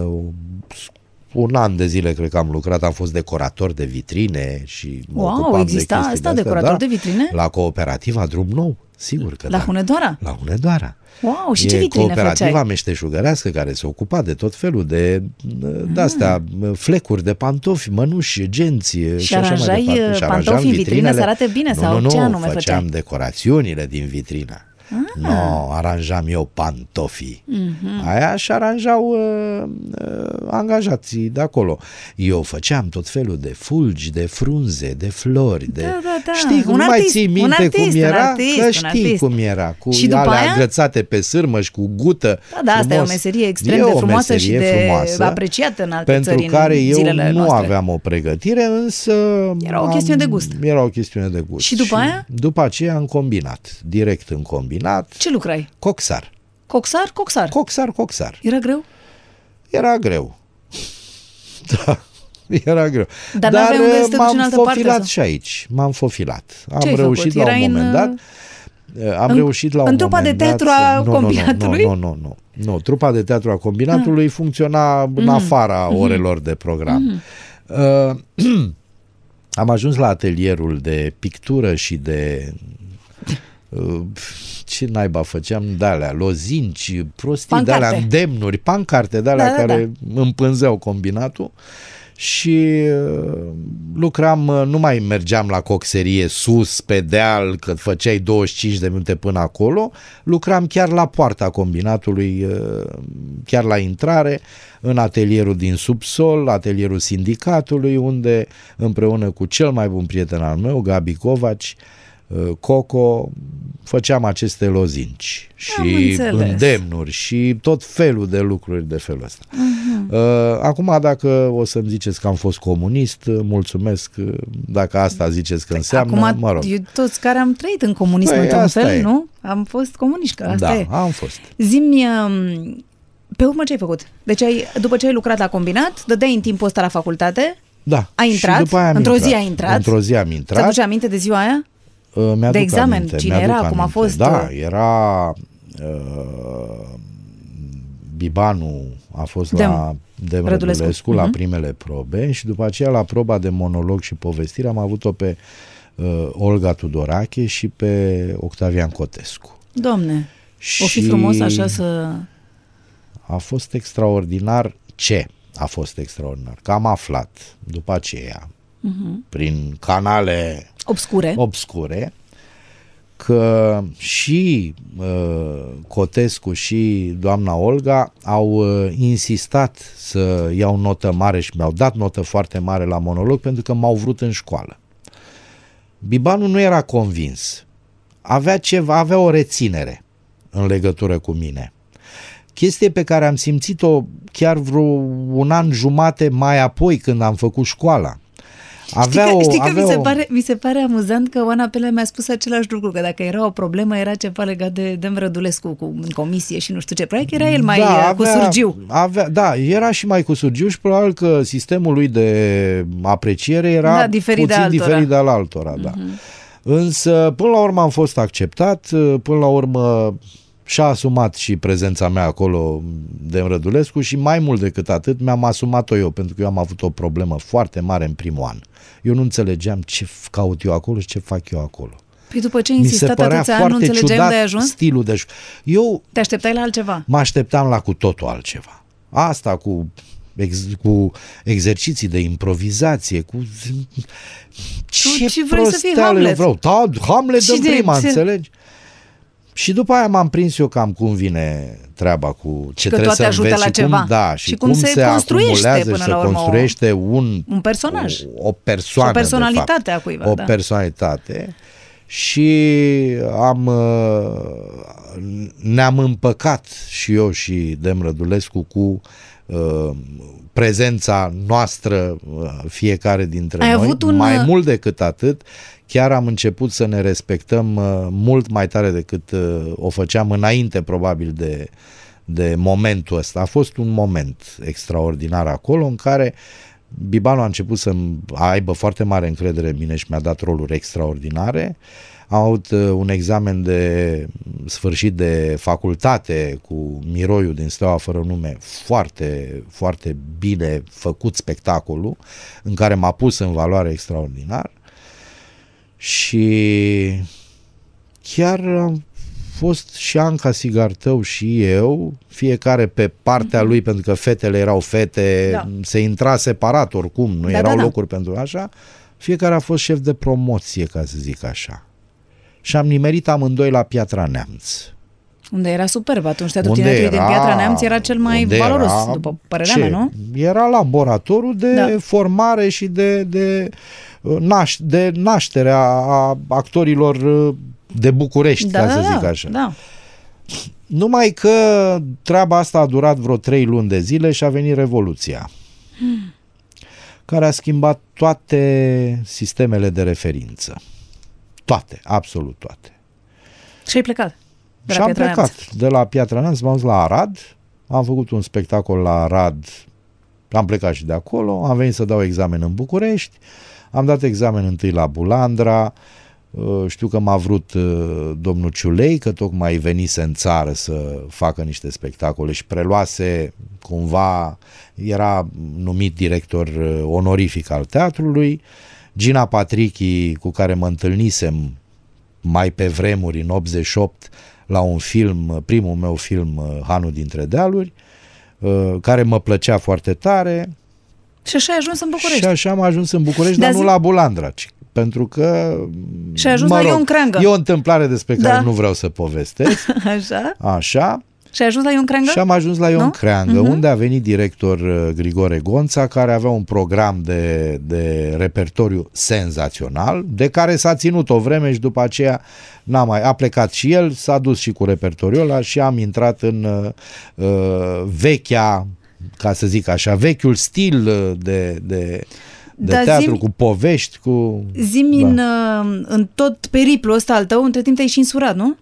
un an de zile cred că am lucrat, am fost decorator de vitrine și wow, exista de asta, de decorator da, de vitrine? La cooperativa Drum Nou, sigur că La da. Hunedoara? La Hunedoara. Wow, și e ce vitrine cooperativa făceai? meșteșugărească care se ocupa de tot felul de de-astea, ah. flecuri de pantofi, mănuși, genți și, și așa mai departe. Și pantofi în vitrină să arate bine nu, sau nu, ce nu, anume făceam făceai? decorațiunile din vitrină. Ah. No, aranjam eu pantofii. Mm-hmm. Aia și aranjau uh, uh, angajații de acolo. Eu făceam tot felul de fulgi, de frunze, de flori, de... Da, da, da. Știi, un nu artist, mai ții minte artist, cum era? artist, că știi artist. cum era. Cu și după alea aia? agățate pe sârmă și cu gută. Da, da, asta e o meserie extrem e de frumoasă și de frumoasă, apreciată în alte pentru țări care în eu zilele nu noastre. aveam o pregătire, însă... Era o chestiune de gust. Era o chestiune de gust. Și după aia? După aceea am combinat, direct în combinat. Ce lucrai? Coxar. Coxar? Coxar. Coxar, coxar. Era greu? Era greu. Da, era greu. Dar, Dar n-aveai unde să te duci m-am în altă fofilat parte, sau? și aici. M-am fofilat. Am Ce ai reușit făcut? la un Erai moment în, dat. Am în- reușit la în un trupa moment de teatru dat, a nu, nu, combinatului? Nu, nu, nu, nu, nu. Nu, trupa de teatru a combinatului funcționa în afara orelor de program. Uh, am ajuns la atelierul de pictură și de uh, ce naiba făceam de alea, lozinci, prostii de Pancarte. alea, îndemnuri, pancarte de alea Da, da, care împânzeau combinatul și uh, lucram, uh, nu mai mergeam la coxerie sus, pe deal, că făceai 25 de minute până acolo, lucram chiar la poarta combinatului, uh, chiar la intrare, în atelierul din subsol, atelierul sindicatului, unde împreună cu cel mai bun prieten al meu, Gabi Covaci, uh, Coco, făceam aceste lozinci Am și înțeles. îndemnuri și tot felul de lucruri de felul ăsta. Mhm. Uh, Acum, dacă o să-mi ziceți că am fost comunist, uh, mulțumesc. uh, Dacă asta ziceți că înseamnă, Păi Acum, mă rog. eu, toți care am trăit în comunism Păi, într-un asta fel, e. nu? Am fost comuniști, că asta da, e. am fost. Zimi, um, pe urmă ce ai făcut? Deci ai, după ce ai lucrat la combinat, dădeai în timpul ăsta la facultate, Da. Ai Și intrat? după aia am Într-o zi intrat. ai intrat? Într-o zi am ți intrat. aduce aminte de ziua aia? Uh, mi-aduc De examen, aminte, cine mi-aduc era, cum a aminte. fost, Da, uh, era uh, Bibanu a fost Dem. la Dem Rădulescu. Rădulescu la Mhm. primele probe și după aceea la proba de monolog și povestire am avut-o pe uh, Olga Tudorache și pe Octavian Cotescu. Domne, o fi Și frumos așa să... A fost extraordinar ce a fost extraordinar? Că am aflat după aceea, Mhm. prin canale Obscure. obscure că și uh, Cotescu și doamna Olga au uh, insistat să iau notă mare și mi-au dat notă foarte mare la monolog pentru că m-au vrut în școală. Bibanu nu era convins. Avea ceva, avea o reținere în legătură cu mine. Chestie pe care am simțit-o chiar vreo un an jumate mai apoi când am făcut școala. Avea știi că, o, știi că avea mi, se o... pare, mi se pare amuzant că Oana Pelea mi-a spus același lucru, că dacă era o problemă, era ceva legat de Dem Rădulescu cu, în comisie și nu știu ce. Probabil că era el mai da, cu surgiu. Avea, da, era și mai cu surgiu și probabil că sistemul lui de apreciere era Da, diferit de puțin altora. diferit de al altora. Da. Însă, până la urmă am fost acceptat, până la urmă și-a asumat și prezența mea acolo de Rădulescu și mai mult decât atât mi-am asumat-o eu, pentru că eu am avut o problemă foarte mare în primul an. Eu nu înțelegeam ce caut eu acolo și ce fac eu acolo. Păi după ce ai Mi se insistat părea atâția ani, nu foarte înțelegeai ciudat unde ai ajuns? stilul de... ș- Eu Te așteptai la altceva. mă așteptam la cu totul altceva. Asta cu, ex, cu exerciții de improvizație, cu... Ce, ce vrei să fii prosteală eu Hamlet? vreau? Da, Hamlet Și în de- prima, ce- înțelegi? Și după aia m-am prins eu cam cum vine treaba cu ce că trebuie toate să ajută înveți la și ceva. cum, da, și, Și cum se construiește acumulează până și la se urmă o- construiește un, un personaj. O, o persoană, Și o personalitate de fapt. a cuiva, O da. personalitate și am uh, ne-am împăcat și eu și Dem Rădulescu cu uh, prezența noastră uh, fiecare dintre Ai noi. avut un, mai uh, mult decât atât, chiar am început să ne respectăm uh, mult mai tare decât uh, o făceam înainte probabil de de momentul ăsta. A fost un moment extraordinar acolo în care Bibanu a început să aibă foarte mare încredere în mine și mi-a dat roluri extraordinare. Am avut uh, un examen de sfârșit de facultate cu Miroiu din Steaua fără nume, foarte, foarte bine făcut spectacolul, în care m-a pus în valoare extraordinar și chiar am fost și Anca Sigartău și eu, fiecare pe partea mm-hmm. lui, pentru că fetele erau fete, da. se intra separat oricum, nu da, erau da, da. locuri pentru așa, fiecare a fost șef de promoție, ca să zic așa. Și am nimerit amândoi la Piatra Neamț. Unde era superb atunci, teatrul tineretului din Piatra Neamț era cel mai valoros, era, după părerea ce? mea, nu? Era laboratorul de da. formare și de, de, uh, naș, de naștere a actorilor uh, de București, da, ca da, să zic da, așa. Da. Numai că treaba asta a durat vreo trei luni de zile și a venit Revoluția, hmm. care a schimbat toate sistemele de referință. Toate, absolut toate. Și ai plecat? De și am plecat Neamț. de la Piatra Neamț, m-am dus la Arad, am făcut un spectacol la Arad, am plecat și de acolo, am venit să dau examen în București, am dat examen întâi la Bulandra, Uh, știu că m-a vrut uh, domnul Ciulei, că tocmai venise în țară să facă niște spectacole și preluase cumva, era numit director uh, onorific al teatrului. Gina Patrichi, cu care mă întâlnisem mai pe vremuri, în 88, la un film, primul meu film, Hanu dintre dealuri, care mă plăcea foarte tare. Și așa ai ajuns în București. Și așa am ajuns în București, dar zi... nu la Bulandra, ci pentru că... Și a ajuns mă rog, la Ion Creangă. E o întâmplare despre care da. nu vreau să povestesc. Așa. Așa. Și ai ajuns la Ion Creangă? Și am ajuns la Ion nu? Creangă, uh-huh. unde a venit director uh, Grigore Gonța, care avea un program de, de repertoriu senzațional, de care s-a ținut o vreme și după aceea n-a mai, a plecat și el, s-a dus și cu repertoriul ăla și am intrat în uh, uh vechea, ca să zic așa, vechiul stil uh, de, de de da, teatru, zim, cu povești, cu... Zimi da. în, uh, în tot periplul ăsta al tău, între timp te-ai și însurat, nu?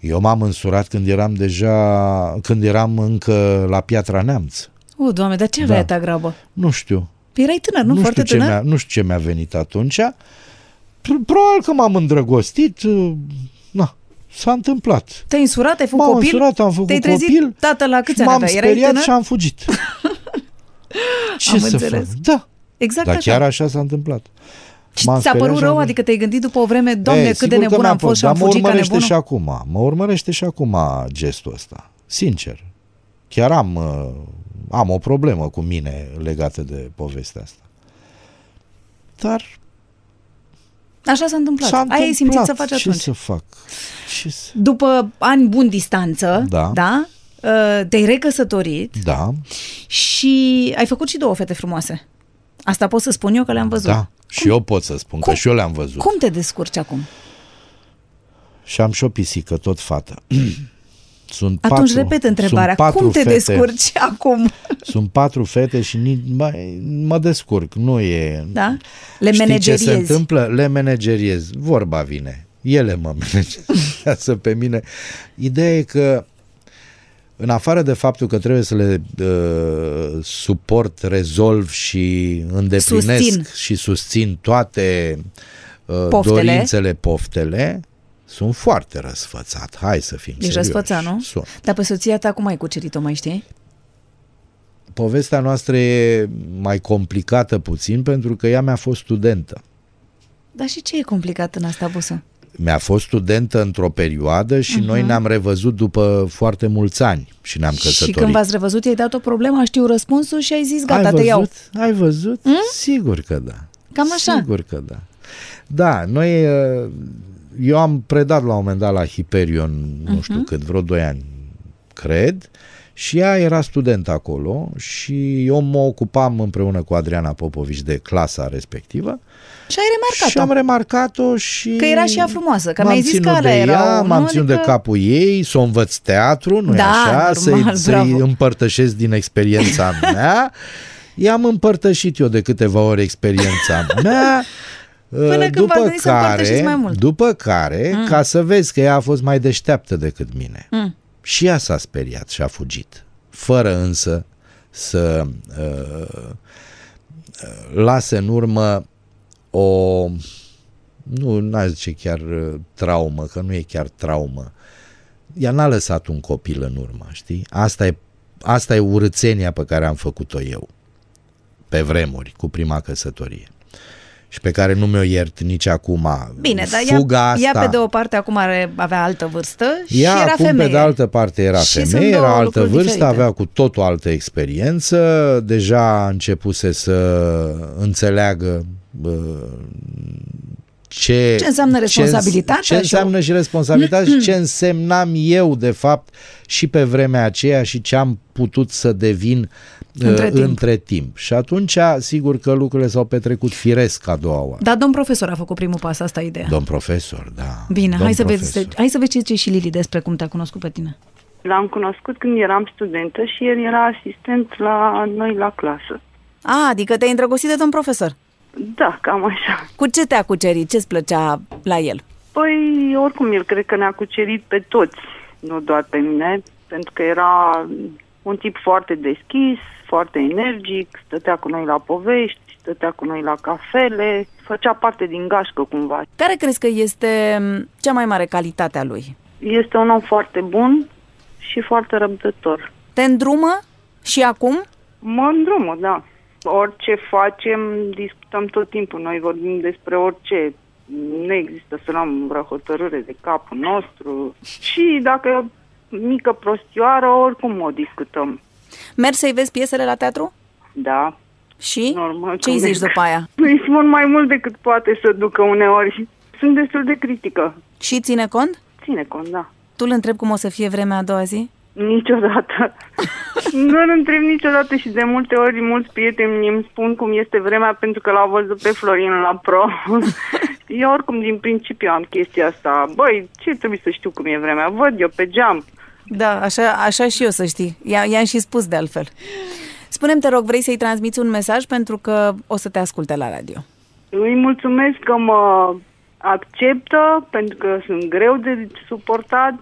Eu m-am însurat când eram deja, când eram încă la Piatra Neamț. O, doamne, dar ce aveai da. ta grabă? Nu știu. Păi erai tânăr, nu? nu Foarte știu tânăr? Ce mi-a, nu știu ce mi-a venit atunci. Probabil că m-am îndrăgostit. Uh, na, s-a întâmplat. Te-ai însurat, ai făcut M-am copil? însurat, am făcut Te-ai trezit, copil. tată, la câți ani M-am speriat și am fugit. Ce Am să înțeles. fac? Da. Exact Dar așa. chiar așa s-a întâmplat. Ți-a părut rău? Adică te-ai gândit după o vreme, doamne, Ei, cât de nebun am fost și am fugit ca nebunul? și acum. Mă urmărește și acum gestul ăsta. Sincer. Chiar am, uh, am o problemă cu mine legată de povestea asta. Dar Așa s-a întâmplat. S-a întâmplat. Ai simțit să faci Ce atunci. să fac? Ce să... După ani buni distanță, da. da? Uh, te-ai recăsătorit da. și ai făcut și două fete frumoase. Asta pot să spun eu că le-am văzut. Da, și cum? eu pot să spun cum? că și eu le-am văzut. Cum te descurci acum? Și am și o pisică, tot fată. Sunt Atunci patru, repet întrebarea, cum te fete, descurci acum? Sunt patru fete și ni, mă, mă descurc, nu e... Da? Le Știi manageriezi. ce se întâmplă? Le manageriez, vorba vine. Ele mă manageriază pe mine. Ideea e că în afară de faptul că trebuie să le uh, suport, rezolv și îndeplinesc susțin. și susțin toate uh, poftele. dorințele, poftele, sunt foarte răsfățat. Hai să fim Ești serioși. răsfățat, nu? Sunt. Dar pe soția ta cum ai cucerit-o, mai știi? Povestea noastră e mai complicată puțin pentru că ea mi-a fost studentă. Dar și ce e complicat în asta, Busă? Mi-a fost studentă într-o perioadă și uh-huh. noi ne-am revăzut după foarte mulți ani și ne-am căsătorit. Și când v-ați revăzut, i-ai dat o problemă, știu răspunsul și ai zis, gata, ai văzut? te iau. Ai văzut? Mm? Sigur că da. Cam așa. Sigur că da. Da, noi, uh, eu am predat la un moment dat la Hyperion, nu uh-huh. știu cât, vreo 2 ani, cred, și ea era student acolo și eu mă ocupam împreună cu Adriana Popovici de clasa respectivă și ai remarcat-o. Și am remarcat-o și... Că era și ea frumoasă, că mi-ai zis că alea de ea, M-am ținut adică... de capul ei, să o învăț teatru, nu-i da, așa? Normal, să-i, să-i împărtășesc din experiența mea. I-am împărtășit eu de câteva ori experiența mea. Până după care, mai mult. După care, mm. ca să vezi că ea a fost mai deșteaptă decât mine. Mm. Și ea s-a speriat și a fugit. Fără însă să uh, lase în urmă o, nu n-aș zice chiar traumă, că nu e chiar traumă. Ea n-a lăsat un copil în urmă, știi? Asta e, asta e urățenia pe care am făcut-o eu pe vremuri, cu prima căsătorie și pe care nu mi-o iert nici acum. Bine, dar Fuga ea, asta, ea pe de o parte acum are, avea altă vârstă și ea era acum femeie. pe de altă parte era și femeie, era altă vârstă, diferite. avea cu tot o altă experiență, deja începuse să înțeleagă ce, ce înseamnă responsabilitatea? Ce, ce înseamnă și, și responsabilitatea și ce însemnam eu, de fapt, și pe vremea aceea și ce am putut să devin între, uh, timp. între timp. Și atunci, sigur că lucrurile s-au petrecut firesc a doua oară. Dar domn profesor a făcut primul pas, asta e ideea. Domn profesor, da. Bine, hai să, vezi, hai să vezi ce zice și Lili despre cum te-a cunoscut pe tine. L-am cunoscut când eram studentă și el era asistent la noi la clasă. A, adică te-ai îndrăgostit de domn profesor? Da, cam așa. Cu ce te-a cucerit? Ce-ți plăcea la el? Păi, oricum, el cred că ne-a cucerit pe toți, nu doar pe mine, pentru că era un tip foarte deschis, foarte energic, stătea cu noi la povești, stătea cu noi la cafele, făcea parte din gașcă cumva. Care crezi că este cea mai mare calitate a lui? Este un om foarte bun și foarte răbdător. Te îndrumă și acum? Mă îndrumă, da. Orice facem, discutăm tot timpul. Noi vorbim despre orice. Nu există să luăm vreo hotărâre de capul nostru. Și dacă mică prostioară, oricum o discutăm. Mergi să-i vezi piesele la teatru? Da. Și? Normal, ce îi zici după aia? Îi spun mai mult decât poate să ducă uneori. Sunt destul de critică. Și ține cont? Ține cont, da. Tu îl întrebi cum o să fie vremea a doua zi? Niciodată. nu îl întreb niciodată și de multe ori mulți prieteni îmi spun cum este vremea pentru că l-au văzut pe Florin la pro. eu oricum din principiu am chestia asta. Băi, ce trebuie să știu cum e vremea? Văd eu pe geam. Da, așa, așa și eu să știi. I- i-am și spus de altfel. Spunem te rog, vrei să-i transmiți un mesaj pentru că o să te asculte la radio. Îi mulțumesc că mă acceptă pentru că sunt greu de suportat.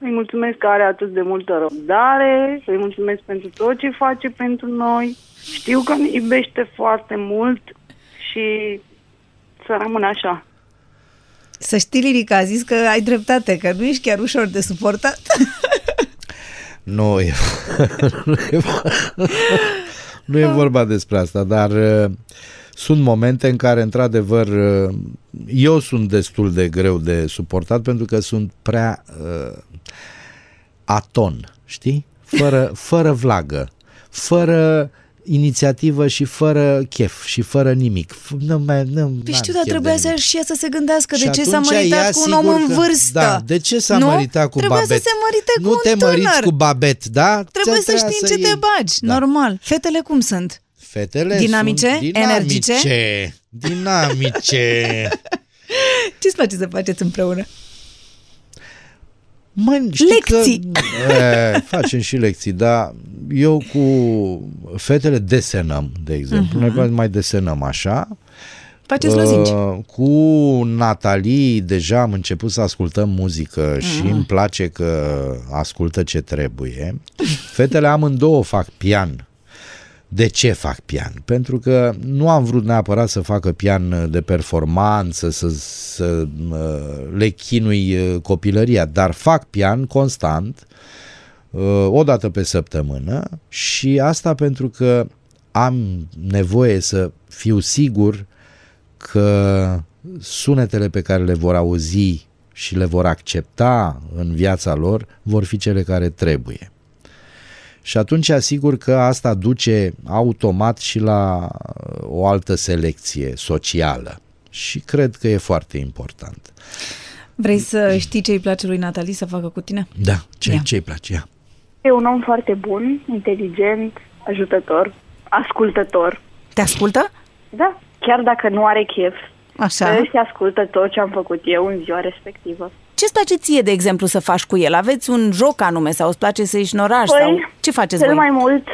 Îi mulțumesc că are atât de multă răbdare, îi mulțumesc pentru tot ce face pentru noi. Știu că ne iubește foarte mult și să rămână așa. Să știi, Lirica, a zis că ai dreptate, că nu ești chiar ușor de suportat. Nu e, nu e, nu e vorba despre asta, dar uh, sunt momente în care, într-adevăr, uh, eu sunt destul de greu de suportat pentru că sunt prea uh, aton, știi? Fără, fără vlagă, fără inițiativă și fără chef și fără nimic. Nu, mai, nu, păi știu, dar trebuia să și să se gândească și de ce s-a măritat cu un om în vârstă. Da, de ce s-a nu? măritat cu trebuia Babet? să se mărite nu cu un te măriți cu Babet, da? Trebuie să știi în ce te bagi, da. normal. Fetele cum sunt? Fetele dinamice, sunt dinamice, energice, dinamice. Ce-ți place să faceți împreună? Mă, lecții! Că, e, facem și lecții, dar eu cu fetele desenăm, de exemplu. Uh-huh. Noi mai desenăm așa. Faceți uh, Cu Natalie deja am început să ascultăm muzică uh-huh. și îmi place că ascultă ce trebuie. Fetele amândouă fac pian de ce fac pian? Pentru că nu am vrut neapărat să facă pian de performanță, să, să le chinui uh, copilăria, dar fac pian constant, uh, o dată pe săptămână și asta pentru că am nevoie să fiu sigur că sunetele pe care le vor auzi și le vor accepta în viața lor vor fi cele care trebuie. Și atunci asigur că asta duce automat și la uh, o altă selecție socială. Și cred că e foarte important. Vrei să știi ce îi place lui Natalie să facă cu tine? Da, ce, ce îi place ea? E un om foarte bun, inteligent, ajutător, ascultător. Te ascultă? Da, chiar dacă nu are chef. Așa. Se ascultă tot ce am făcut eu în ziua respectivă. Ce-ți place ție, de exemplu, să faci cu el? Aveți un joc anume sau îți place să ieși în oraș? Păi, sau ce faceți cel voi? mai mult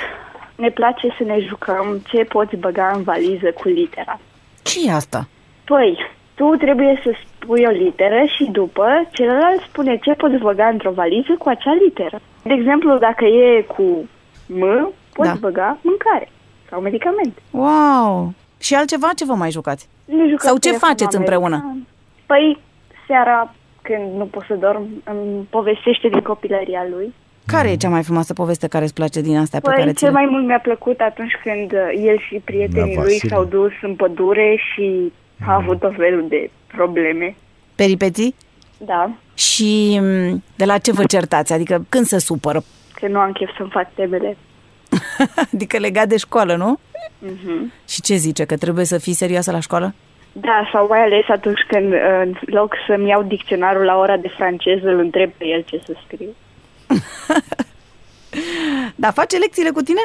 ne place să ne jucăm ce poți băga în valiză cu litera. ce e asta? Păi, tu trebuie să spui o literă și după celălalt spune ce poți băga într-o valiză cu acea literă. De exemplu, dacă e cu M, poți da. băga mâncare sau medicamente. Wow! Și altceva ce vă mai jucați? Sau ce faceți împreună? Păi, seara, când nu pot să dorm, îmi povestește din copilăria lui. Care e cea mai frumoasă poveste care îți place din astea păi, pe care cel mai mult mi-a plăcut atunci când uh, el și prietenii lui s-au dus în pădure și a mm. avut o felul de probleme. Peripeții? Da. Și mm, de la ce vă certați? Adică când se supără? Că nu am chef să-mi fac temele. adică legat de școală, nu? Uh-huh. Și ce zice? Că trebuie să fii serioasă la școală? Da, sau mai ales atunci când în loc să-mi iau dicționarul la ora de franceză, îl întreb pe el ce să scriu. da, face lecțiile cu tine?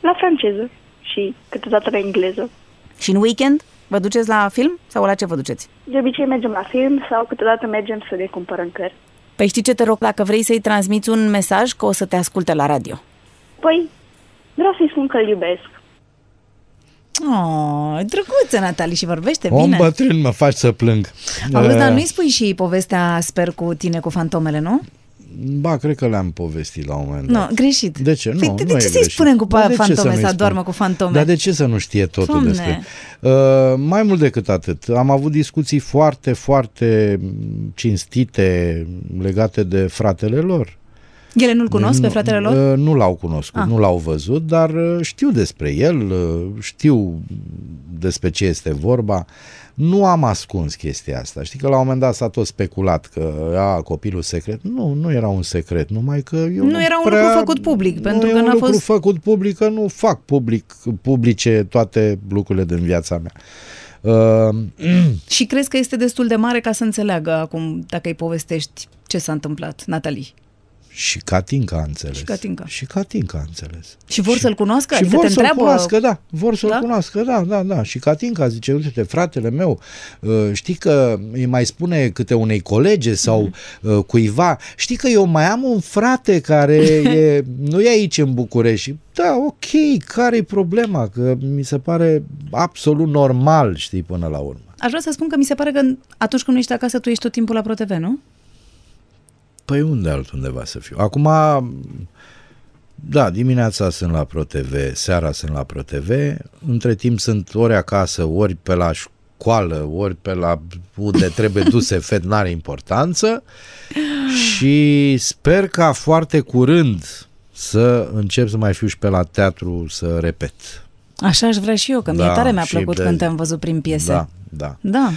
La franceză și câteodată la engleză. Și în weekend? Vă duceți la film sau la ce vă duceți? De obicei mergem la film sau câteodată mergem să ne cumpărăm cărți. Păi știi ce te rog, dacă vrei să-i transmiți un mesaj, că o să te asculte la radio. Păi, vreau să-i spun că îl iubesc. Oh, drăguță, Natalie, și vorbește Om bine. Om bătrân mă faci să plâng. Auzi, uh... dar nu-i spui și povestea, sper, cu tine, cu fantomele, nu? Ba, cred că le-am povestit la un moment dat. Nu, greșit. De ce? Păi, nu, de, de ce să-i spunem cu de fantome să, să doarmă cu fantome? Dar de ce să nu știe totul Doamne. despre... Uh, mai mult decât atât, am avut discuții foarte, foarte cinstite legate de fratele lor. Ele nu-l cunosc pe fratele lor? Uh, nu l-au cunoscut, ah. nu l-au văzut, dar uh, știu despre el, uh, știu despre ce este vorba. Nu am ascuns chestia asta. Știi că la un moment dat s-a tot speculat că a, copilul secret. Nu, nu era un secret, numai că eu nu, nu era un prea, lucru făcut public, pentru nu că n-a un lucru făcut public, că nu fac public, publice toate lucrurile din viața mea. Uh, și crezi că este destul de mare ca să înțeleagă acum, dacă îi povestești ce s-a întâmplat, Natalie? Și Catinca a înțeles. Și Catinca. Și Catinca a înțeles. Și vor și, să-l cunoască? Și adică vor te să-l întreabă... cunoască, da. Vor să-l da? cunoască, da, da, da. Și Catinca zice, uite fratele meu, uh, știi că îi mai spune câte unei colege sau mm. cuiva, știi că eu mai am un frate care e, nu e aici în București. Da, ok, care e problema? Că mi se pare absolut normal, știi, până la urmă. Aș vrea să spun că mi se pare că atunci când nu ești acasă, tu ești tot timpul la ProTV, nu? Păi unde altundeva să fiu? Acum, da, dimineața sunt la ProTV, seara sunt la ProTV, între timp sunt ori acasă, ori pe la școală, ori pe la unde trebuie duse fet, n-are importanță și sper ca foarte curând să încep să mai fiu și pe la teatru să repet. Așa aș vrea și eu, că da, mie tare mi-a plăcut de... când te-am văzut prin piese. Da, da. Da.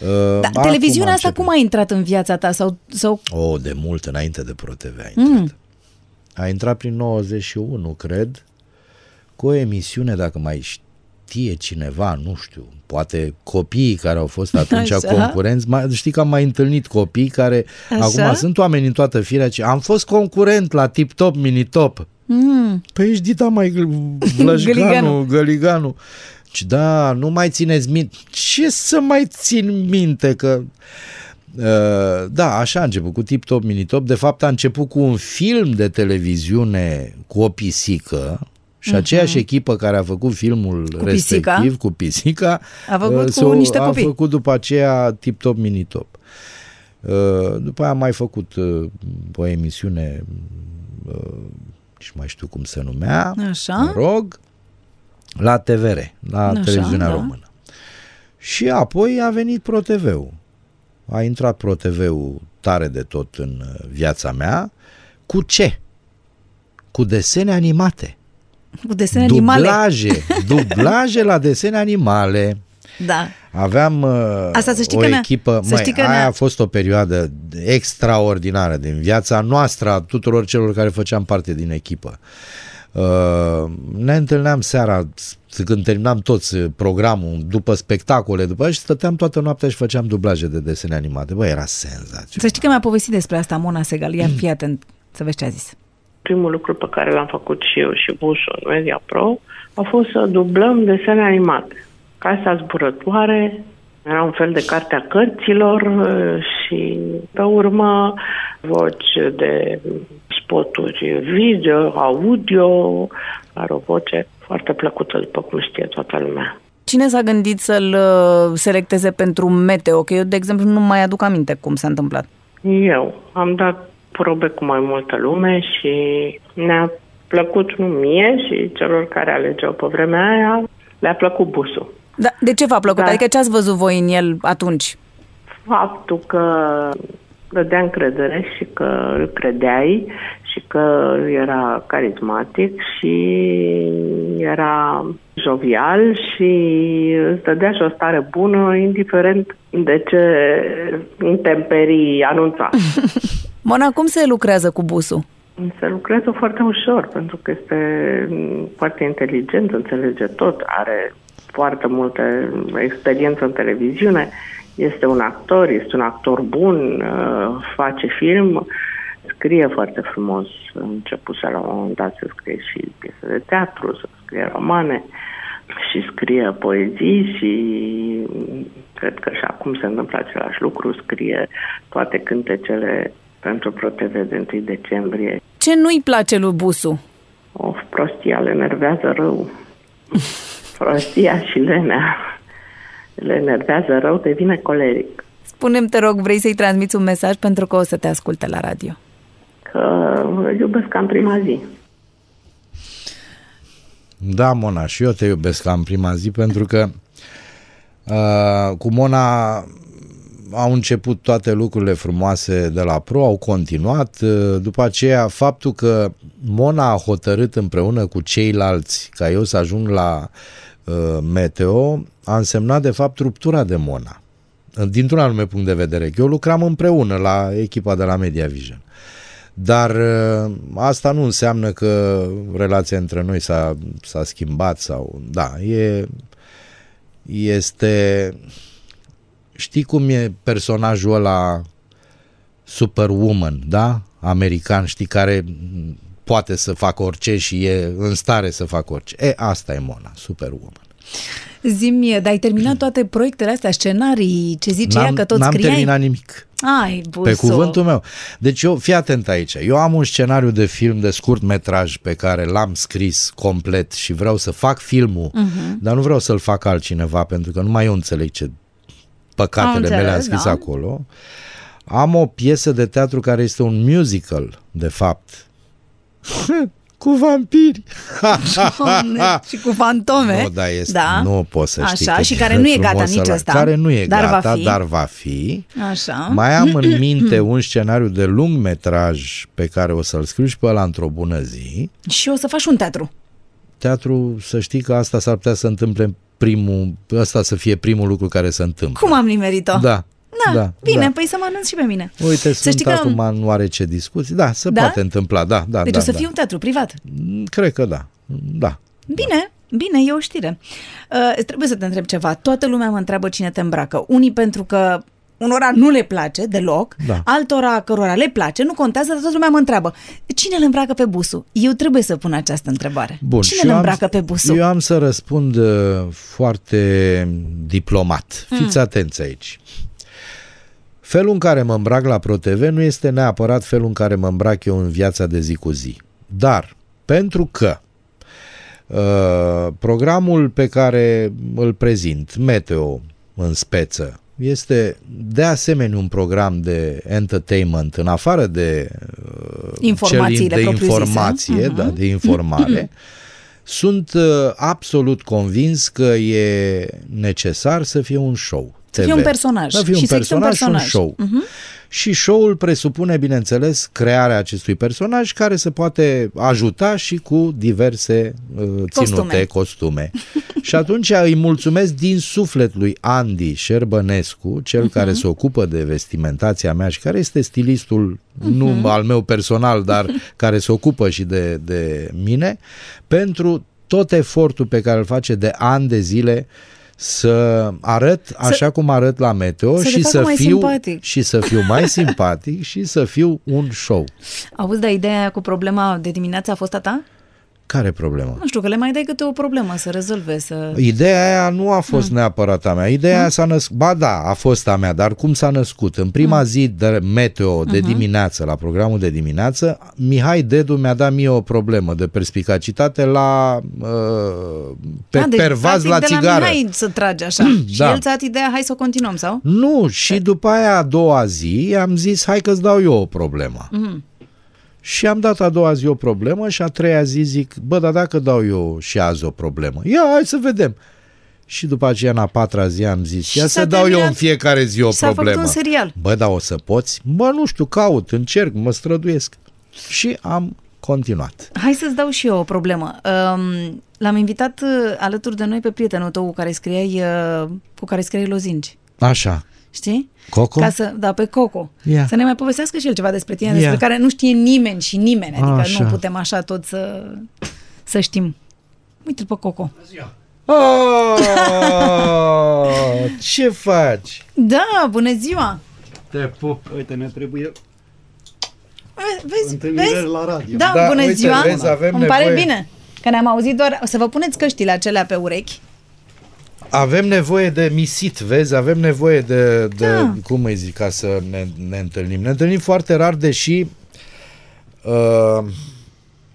Uh, da, televiziunea asta cum a intrat în viața ta? Sau, sau... Oh, de mult, înainte de ProTV a intrat. Mm. A intrat prin 91, cred, cu o emisiune, dacă mai știe cineva, nu știu, poate copiii care au fost atunci Așa? concurenți, mai, știi că am mai întâlnit copii care Așa? acum sunt oameni în toată firea, ce am fost concurent la Tip Top, Mini Top. Mm. Păi ești dita mai Glășganu, Găliganu. Și da, nu mai țineți minte. Ce să mai țin minte că... Uh, da, așa a început, cu Tip Top, Mini Top. De fapt a început cu un film de televiziune cu o pisică și uh-huh. aceeași echipă care a făcut filmul cu respectiv, pisica. cu pisica, a făcut uh, cu niște a copii. A făcut după aceea Tip Top, Mini Top. Uh, după aia am mai făcut uh, o emisiune, uh, și mai știu cum se numea, Așa. mă rog, la TVR, la Așa, televiziunea da. română. Și apoi a venit ProTV-ul. A intrat ProTV-ul tare de tot în uh, viața mea. Cu ce? Cu desene animate. Cu desene dublaje, animale. Dublaje la desene animale. Da. Aveam uh, Asta să știi o că echipă, să știi că aia a fost o perioadă extraordinară din viața noastră, a tuturor celor care făceam parte din echipă. Uh, ne întâlneam seara când terminam toți programul, după spectacole, după și stăteam toată noaptea și făceam dublaje de desene animate. Bă, era senzație. Să știi că mi-a povestit despre asta Mona Segal. Ia fii atent să vezi ce a zis. Primul lucru pe care l-am făcut și eu și Busu în Media Pro a fost să dublăm desene animate. Casa zburătoare, era un fel de carte a cărților uh, și pe urmă voci de spoturi video, audio, are o voce foarte plăcută, după cum știe toată lumea. Cine s-a gândit să-l uh, selecteze pentru meteo? Că eu, de exemplu, nu mai aduc aminte cum s-a întâmplat. Eu am dat probe cu mai multă lume și ne-a plăcut nu mie și celor care alegeau pe vremea aia, le-a plăcut busul. Da, de ce v-a plăcut? Da. Adică ce ați văzut voi în el atunci? Faptul că dădea încredere și că îl credeai și că era carismatic și era jovial și îți dădea și o stare bună, indiferent de ce intemperii anunța. Mona, cum se lucrează cu busul? Se lucrează foarte ușor, pentru că este foarte inteligent, înțelege tot, are foarte multă experiență în televiziune, este un actor, este un actor bun, uh, face film, scrie foarte frumos. A început să la un moment dat să scrie și piese de teatru, să scrie romane și scrie poezii și cred că și acum se întâmplă același lucru, scrie toate cântecele pentru ProTV de 1 decembrie. Ce nu-i place lui Busu? O prostia le nervează rău. prostia și lenea le enervează rău, devine coleric. Spunem te rog, vrei să-i transmiți un mesaj pentru că o să te asculte la radio? Că îl iubesc ca în prima zi. Da, Mona, și eu te iubesc ca în prima zi pentru că uh, cu Mona au început toate lucrurile frumoase de la Pro, au continuat. Uh, după aceea, faptul că Mona a hotărât împreună cu ceilalți ca eu să ajung la uh, Meteo a însemnat de fapt ruptura de Mona. Dintr-un anume punct de vedere. Eu lucram împreună la echipa de la Media Vision. Dar uh, asta nu înseamnă că relația între noi s-a, s-a schimbat sau... Da, e, este... Știi cum e personajul ăla Superwoman, da? American, știi, care poate să facă orice și e în stare să facă orice. E, asta e Mona, Superwoman. Zimi, dar ai terminat toate proiectele astea, scenarii, ce zice ea, că tot n-am scriai? terminat nimic. Ai, buso. Pe cuvântul meu. Deci eu, fii atent aici, eu am un scenariu de film de scurt metraj pe care l-am scris complet și vreau să fac filmul, uh-huh. dar nu vreau să-l fac altcineva pentru că nu mai eu înțeleg ce păcatele mele am scris da. acolo. Am o piesă de teatru care este un musical, de fapt. cu vampiri. și cu fantome. Nu, da, este, da. nu poți să știi. Așa, și care nu e gata nici ăsta. Care nu e dar gata, va fi. dar va fi. Așa. Mai am în minte un scenariu de lung metraj pe care o să-l scriu și pe ăla într-o bună zi. Și o să faci un teatru. Teatru, să știi că asta s-ar putea să întâmple primul, ăsta să fie primul lucru care se întâmplă. Cum am nimerit-o? Da. Da, da bine, da. păi să mă anunț și pe mine. Uite, să sunt acum că... în oarece discuții. Da, se da? poate întâmpla, da, da. Deci da, o să da. fie un teatru privat. Mm, cred că da, da. Bine, Bine, e o știre. Uh, trebuie să te întreb ceva. Toată lumea mă întreabă cine te îmbracă. Unii pentru că unora nu le place deloc, da. altora cărora le place, nu contează, dar toată lumea mă întreabă. Cine le îmbracă pe busul? Eu trebuie să pun această întrebare. Bun, cine le îmbracă am, pe busul? Eu am să răspund uh, foarte diplomat. Fiți mm. atenți aici. Felul în care mă îmbrac la ProTV nu este neapărat felul în care mă îmbrac eu în viața de zi cu zi. Dar, pentru că uh, programul pe care îl prezint, Meteo în speță, este de asemenea un program de entertainment în afară de uh, Informațiile de informație, uh-huh. da, de informare. Sunt uh, absolut convins că e necesar să fie un show. Să fie un personaj. Să fie un, personaj, un personaj și un show. Uh-huh. Și show-ul presupune, bineînțeles, crearea acestui personaj care se poate ajuta și cu diverse uh, ținute, costume. costume. și atunci îi mulțumesc din suflet lui Andy Șerbănescu, cel uh-huh. care se ocupă de vestimentația mea și care este stilistul uh-huh. nu al meu personal, dar care se ocupă și de, de mine, pentru tot efortul pe care îl face de ani de zile uh, să arăt așa să, cum arăt la meteo să și să fiu simpatic. și să fiu mai simpatic și să fiu un show. Auzi, dar ideea aia cu problema de dimineață a fost a ta? Care problemă? Nu știu, că le mai dai câte o problemă să rezolve, să... Ideea aia nu a fost hmm. neapărat a mea. Ideea hmm. aia s-a născut... Ba da, a fost a mea, dar cum s-a născut? În prima hmm. zi de meteo, de hmm. dimineață, la programul de dimineață, Mihai Dedu mi-a dat mie o problemă de perspicacitate la... Uh, pe da, deci, pervaz la țigară. de la Mihai să trage așa. și da. el ți-a dat ideea, hai să o continuăm, sau? Nu, și după aia a doua zi am zis, hai că-ți dau eu o problemă. Hmm. Și am dat a doua zi o problemă și a treia zi zic, bă, dar dacă dau eu și azi o problemă, ia, hai să vedem. Și după aceea, în a patra zi, am zis, ia să dau eu în fiecare zi o și problemă. un serial. Bă, dar o să poți? Bă, nu știu, caut, încerc, mă străduiesc. Și am continuat. Hai să-ți dau și eu o problemă. Um, l-am invitat uh, alături de noi pe prietenul tău cu care scriai, uh, cu care scriai lozinci. Așa. Știi? Coco? Ca să, da, pe Coco. Yeah. Să ne mai povestească și el ceva despre tine, yeah. despre care nu știe nimeni și nimeni. Adică așa. nu putem așa tot să, să știm. Uite-l pe Coco. Oh, ce faci? Da, bună ziua! Te pup. Uite, ne trebuie Vezi, vezi? la radio. Da, da bună uite, ziua! Vezi, avem Îmi nevoie. pare bine că ne-am auzit doar... O să vă puneți căștile acelea pe urechi. Avem nevoie de misit, vezi? Avem nevoie de, de Da. cum îi zic, ca să ne, ne întâlnim. Ne întâlnim foarte rar, deși uh,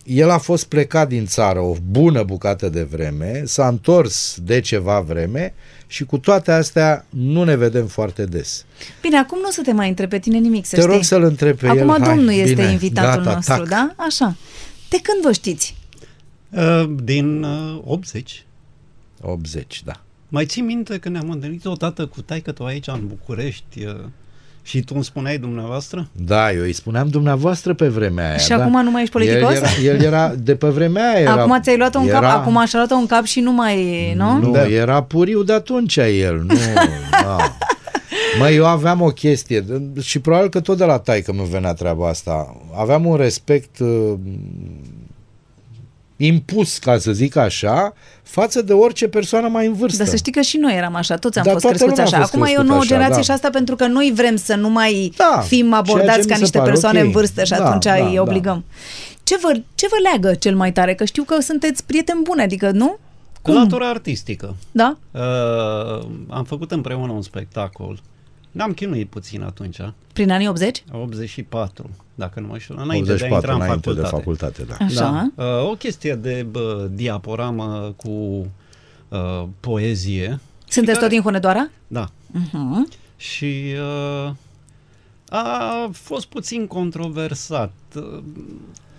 el a fost plecat din țară o bună bucată de vreme, s-a întors de ceva vreme și cu toate astea nu ne vedem foarte des. Bine, acum nu o să te mai întreb pe tine nimic, să Te știi. rog să-l întreb pe Acum el. Hai, domnul este bine, invitatul gata, nostru, tac. da? Așa. De când vă știți? Uh, din uh, 80. 80, da. Mai ții minte că ne-am întâlnit odată cu taică tu aici în București uh, și tu îmi spuneai dumneavoastră? Da, eu îi spuneam dumneavoastră pe vremea aia. Și da? acum nu mai ești politicos? El era, el era de pe vremea aia. Era, acum ți-ai luat-o în era, cap, acum și-a luat-o în cap și nu mai, nu? Nu, Da. era puriu de atunci el, nu. da. Mă, eu aveam o chestie și probabil că tot de la taică mi venea treaba asta. Aveam un respect uh, impus, ca să zic așa, față de orice persoană mai în vârstă. Dar să știi că și noi eram așa, toți am Dar fost toată crescuți lumea a așa. fost Acum e o crescută nouă așa, generație da. și asta pentru că noi vrem să nu mai Da, fim ceea ce abordați mi ca se niște pare persoane ok. în vârstă și Da, atunci da, îi da. obligăm. Ce, vă, ce vă leagă cel mai tare? Că știu că sunteți prieteni buni, adică nu? Cum? Latura artistică. Da? Uh, am făcut împreună un spectacol. Ne-am chinuit puțin atunci, Prin anii 80? 84, dacă nu mă știu, înainte de a 84, intra în înainte facultate. de facultate, da. Așa. Da. Uh, o chestie de bă, diaporamă cu uh, poezie. Sunteți tot din Hunedoara? Da. Uh-huh. Și uh, a fost puțin controversat.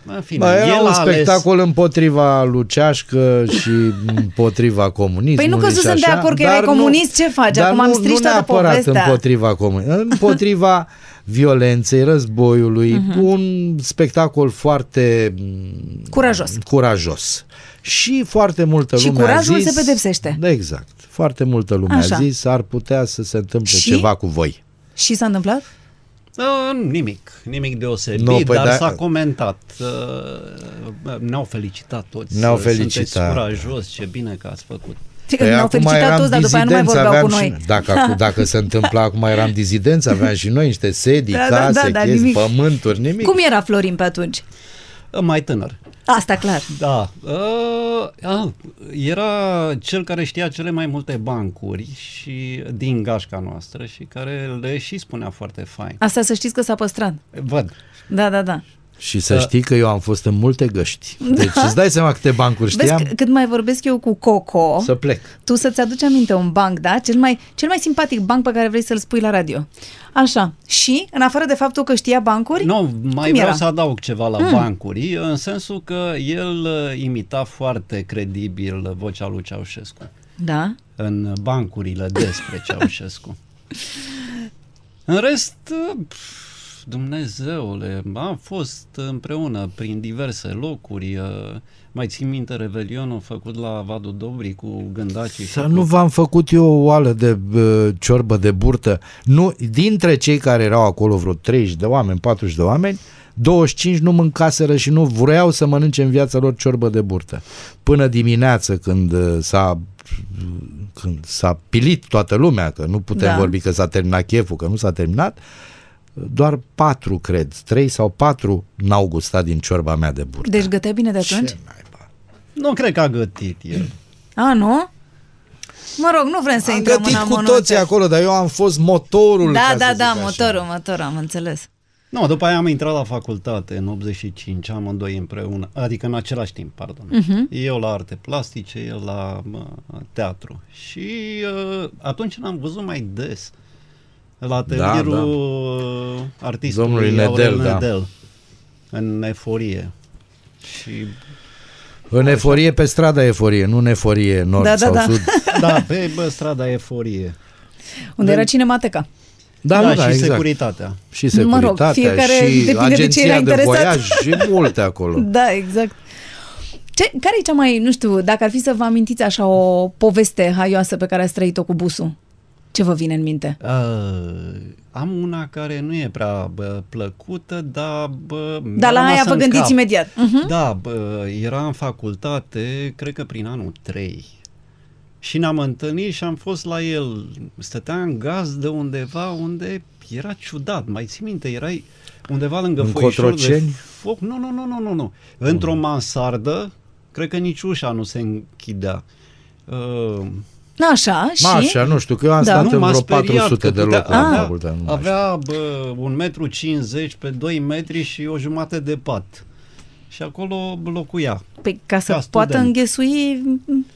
Uh, În fine, Bă, era el un a ales- spectacol împotriva lucească și împotriva comunismului. Păi nu că și sunt de așa, acord că dar erai comunist, ce faci? Dar Acum nu, am strici nu toată neapărat povestea. împotriva comunismului, împotriva violenței, războiului, Mhm. un spectacol foarte Curajos. curajos. Și foarte multă Și lume a curajul zis, se pedepsește. Da, exact. Foarte multă lume Așa. a zis, ar putea să se întâmple Și? ceva cu voi. Și s-a întâmplat? Uh, nimic, nimic deosebit, Nu, păi dar da- s-a comentat. Uh, ne-au felicitat toți. Ne-au Sunteți felicitat. curajos, ce bine că ați făcut. Știi că Păi ne-au acum felicitat eram toți, dar după aia nu mai dizidenți, vorbeau cu aveam noi. Și, dacă, acu- dacă se întâmpla acum eram dizidenți, aveam și noi niște sedii, Da, da, case, da, da, chestii, nimic. pământuri, nimic. Cum era Florin pe atunci? Uh, Mai tânăr. Asta clar. Da. Uh, ah, era cel care știa cele mai multe bancuri și din gașca noastră și care le și spunea foarte fain. Asta să știți că s-a păstrat. Văd. Da, da, da. Și să știi că eu am fost în multe găști. Deci îți dai seama câte bancuri știam Vezi, c- cât mai vorbesc eu cu Coco, să plec. tu să-ți aduci aminte un banc, da? Cel mai, cel mai simpatic banc pe care vrei să-l spui la radio. Așa. Și, în afară de faptul că știa bancuri, Nu, mai Cum vreau era? să adaug ceva la Mm. bancuri, în sensul că el uh, imita foarte credibil vocea lui Ceaușescu da? în bancurile despre Ceaușescu. În rest, uh, pf, Dumnezeule, am fost împreună prin diverse locuri. uh, Mai țin minte Revelionul făcut la Vadu Dobri cu gândacii. Să și nu cu... v-am făcut eu o oală de uh, ciorbă de burtă. Nu, dintre cei care erau acolo, vreo 30 de oameni, 40 de oameni, 25 nu mâncaseră și nu vreau să mănânce în viața lor ciorbă de burtă. Până dimineață când uh, s-a când s-a pilit toată lumea, că nu putem Da. vorbi că s-a terminat cheful, că nu s-a terminat, doar patru, cred, trei sau patru n-au gustat din ciorba mea de burtă. Deci gătea bine de atunci? Ce naiba? Nu cred că a gătit el. A, nu? Mă rog, nu vrem să Am intrăm gătit în cu amănunte. toții acolo, dar eu am fost motorul. Da, ca da, să da, zic așa. motorul, motorul, am înțeles. Nu, după aia am intrat la facultate în 85, amândoi împreună, adică în același timp, pardon. Mhm. Eu la arte plastice, el la mă, teatru. Și uh, atunci l-am văzut mai des la atelierul da, artistului Domnului Aurel Nedel, da. Nedel. în eforie. Și în eforie pe strada eforie, nu în eforie nord da, da, sau da. sud. Da, pe bă, strada eforie. Unde de... era cinemateca. Da, da, da, și exact. securitatea. Și securitatea mă rog, fiecare și agenția de, ce de voiaj și multe acolo. Da, exact. Ce, care e cea mai, nu știu, dacă ar fi să vă amintiți așa o poveste haioasă pe care ați trăit-o cu busul? Ce vă vine în minte? Uh, am una care nu e prea bă, plăcută, dar... Bă, dar la aia vă gândiți cap. imediat. Uh-huh. Da, bă, era în facultate, cred că prin anul 3. Și ne-am întâlnit și am fost la el. Stătea în gaz de undeva unde era ciudat. Mai ții minte, erai undeva lângă în foișor de foc. Nu, nu, nu, nu, nu, nu. Într-o mansardă, cred că nici ușa nu se închidea. Uh, Așa, și? Așa, nu știu, că eu am da. stat nu, în vreo 400 de locuri. Avea, avea bă, un metru 50 pe 2 metri și o jumătate de pat. Și acolo locuia. Păi ca să ca poată înghesui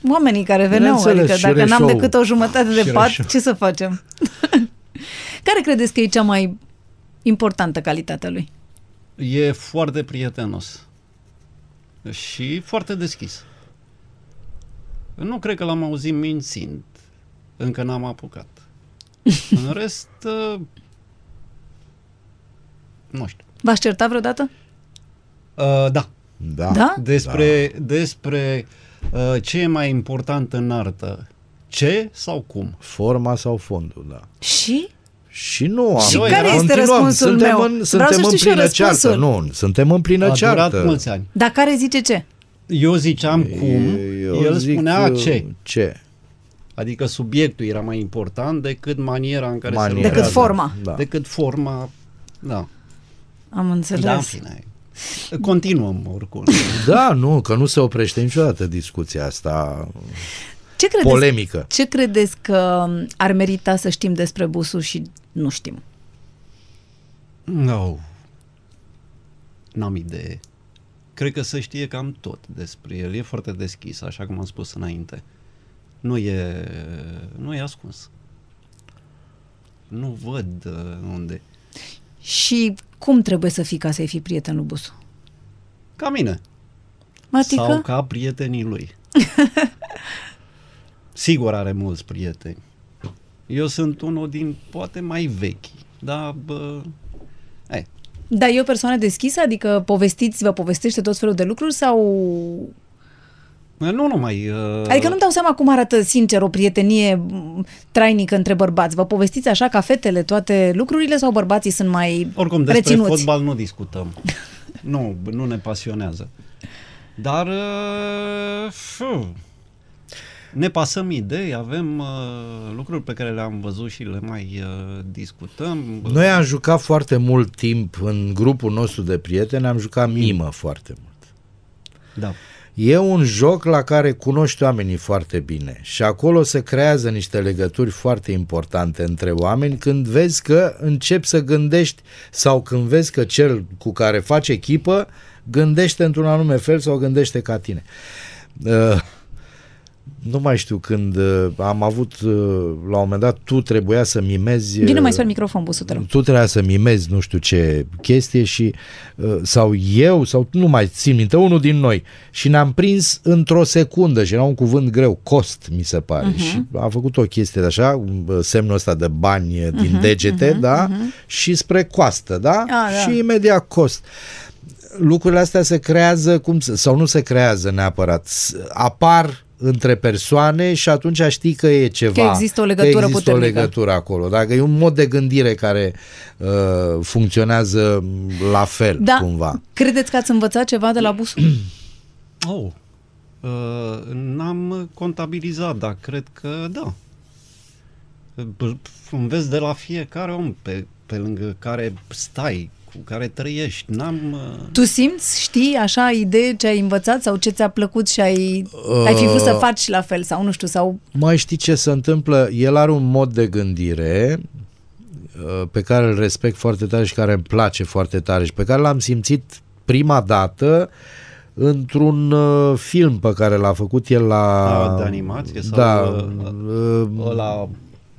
oamenii care veneau. Adică dacă n-am decât o jumătate de pat, ce să facem? care credeți că e cea mai importantă calitate a lui? E foarte prietenos. Și foarte deschis. Nu cred că l-am auzit mințind. Încă n-am apucat. În rest, uh, nu știu. V-ați certat vreodată? Uh, da. Da. da? Despre, da. despre uh, ce e mai important în artă. Ce sau cum? Forma sau fondul, da. Și? Și nu am. Și care este răspunsul suntem meu? În, suntem în plină ceartă. Nu, suntem în plină A ceartă. durat mulți ani. Dar care zice ce? Eu ziceam cum, eu el spunea ce. Ce? Adică subiectul era mai important decât maniera în care maniera, se lucrează. Decât forma. Da. Decât forma, da. Am înțeles. Da, în fine. Continuăm oricum. Da, nu, că nu se oprește niciodată discuția asta. Ce credeți, polemică. Ce credeți că ar merita să știm despre busul și nu știm? Nu. No. N-am idee cred că să știe cam tot despre el. E foarte deschis, așa cum am spus înainte. Nu e, nu e ascuns. Nu văd uh, unde. Și cum trebuie să fii ca să-i fii prietenul Busu? Ca mine. Adică? Sau ca prietenii lui. Sigur are mulți prieteni. Eu sunt unul din poate mai vechi, dar bă, dar e o persoană deschisă? Adică povestiți, vă povestește tot felul de lucruri sau... Nu numai... Uh... Adică nu-mi dau seama cum arată sincer o prietenie trainică între bărbați. Vă povestiți așa ca fetele toate lucrurile sau bărbații sunt mai Oricum, despre reținuți? fotbal nu discutăm. nu, nu ne pasionează. Dar... Uh, ne pasăm idei, avem uh, lucruri pe care le-am văzut și le mai uh, discutăm. Noi am jucat foarte mult timp în grupul nostru de prieteni, am jucat mimă foarte mult. Da. E un joc la care cunoști oamenii foarte bine și acolo se creează niște legături foarte importante între oameni când vezi că începi să gândești sau când vezi că cel cu care faci echipă gândește într-un anume fel sau gândește ca tine. Uh, nu mai știu când uh, am avut uh, la un moment dat tu trebuia să mimezi Vine mai spre microfon, busută. Tu trebuia să mimezi nu știu ce chestie și uh, sau eu sau nu mai țin minte, unul din noi și ne-am prins într-o secundă și era un cuvânt greu, cost mi se pare uh-huh. și a făcut o chestie de așa, semnul ăsta de bani din uh-huh, degete, uh-huh, da? Uh-huh. Și spre coastă, da? A, da? Și imediat cost lucrurile astea se creează cum sau nu se creează neapărat, apar între persoane și atunci știi că e ceva. Că există o legătură că există puternică. o legătură acolo. Dacă e un mod de gândire care uh, funcționează la fel da. cumva. Credeți că ați învățat ceva de la busul? oh. Uh, n-am contabilizat, dar cred că da. Înveți de la fiecare om pe, pe lângă care stai, cu care trăiești. N-am, uh... Tu simți, știi, așa idee ce ai învățat sau ce ți-a plăcut și ai, uh... ai fi vrut să faci la fel sau nu știu, sau... Mai știi ce se întâmplă? El are un mod de gândire uh, pe care îl respect foarte tare și care îmi place foarte tare și pe care l-am simțit prima dată într-un uh, film pe care l-a făcut el la... A, de animație sau da, uh, uh, la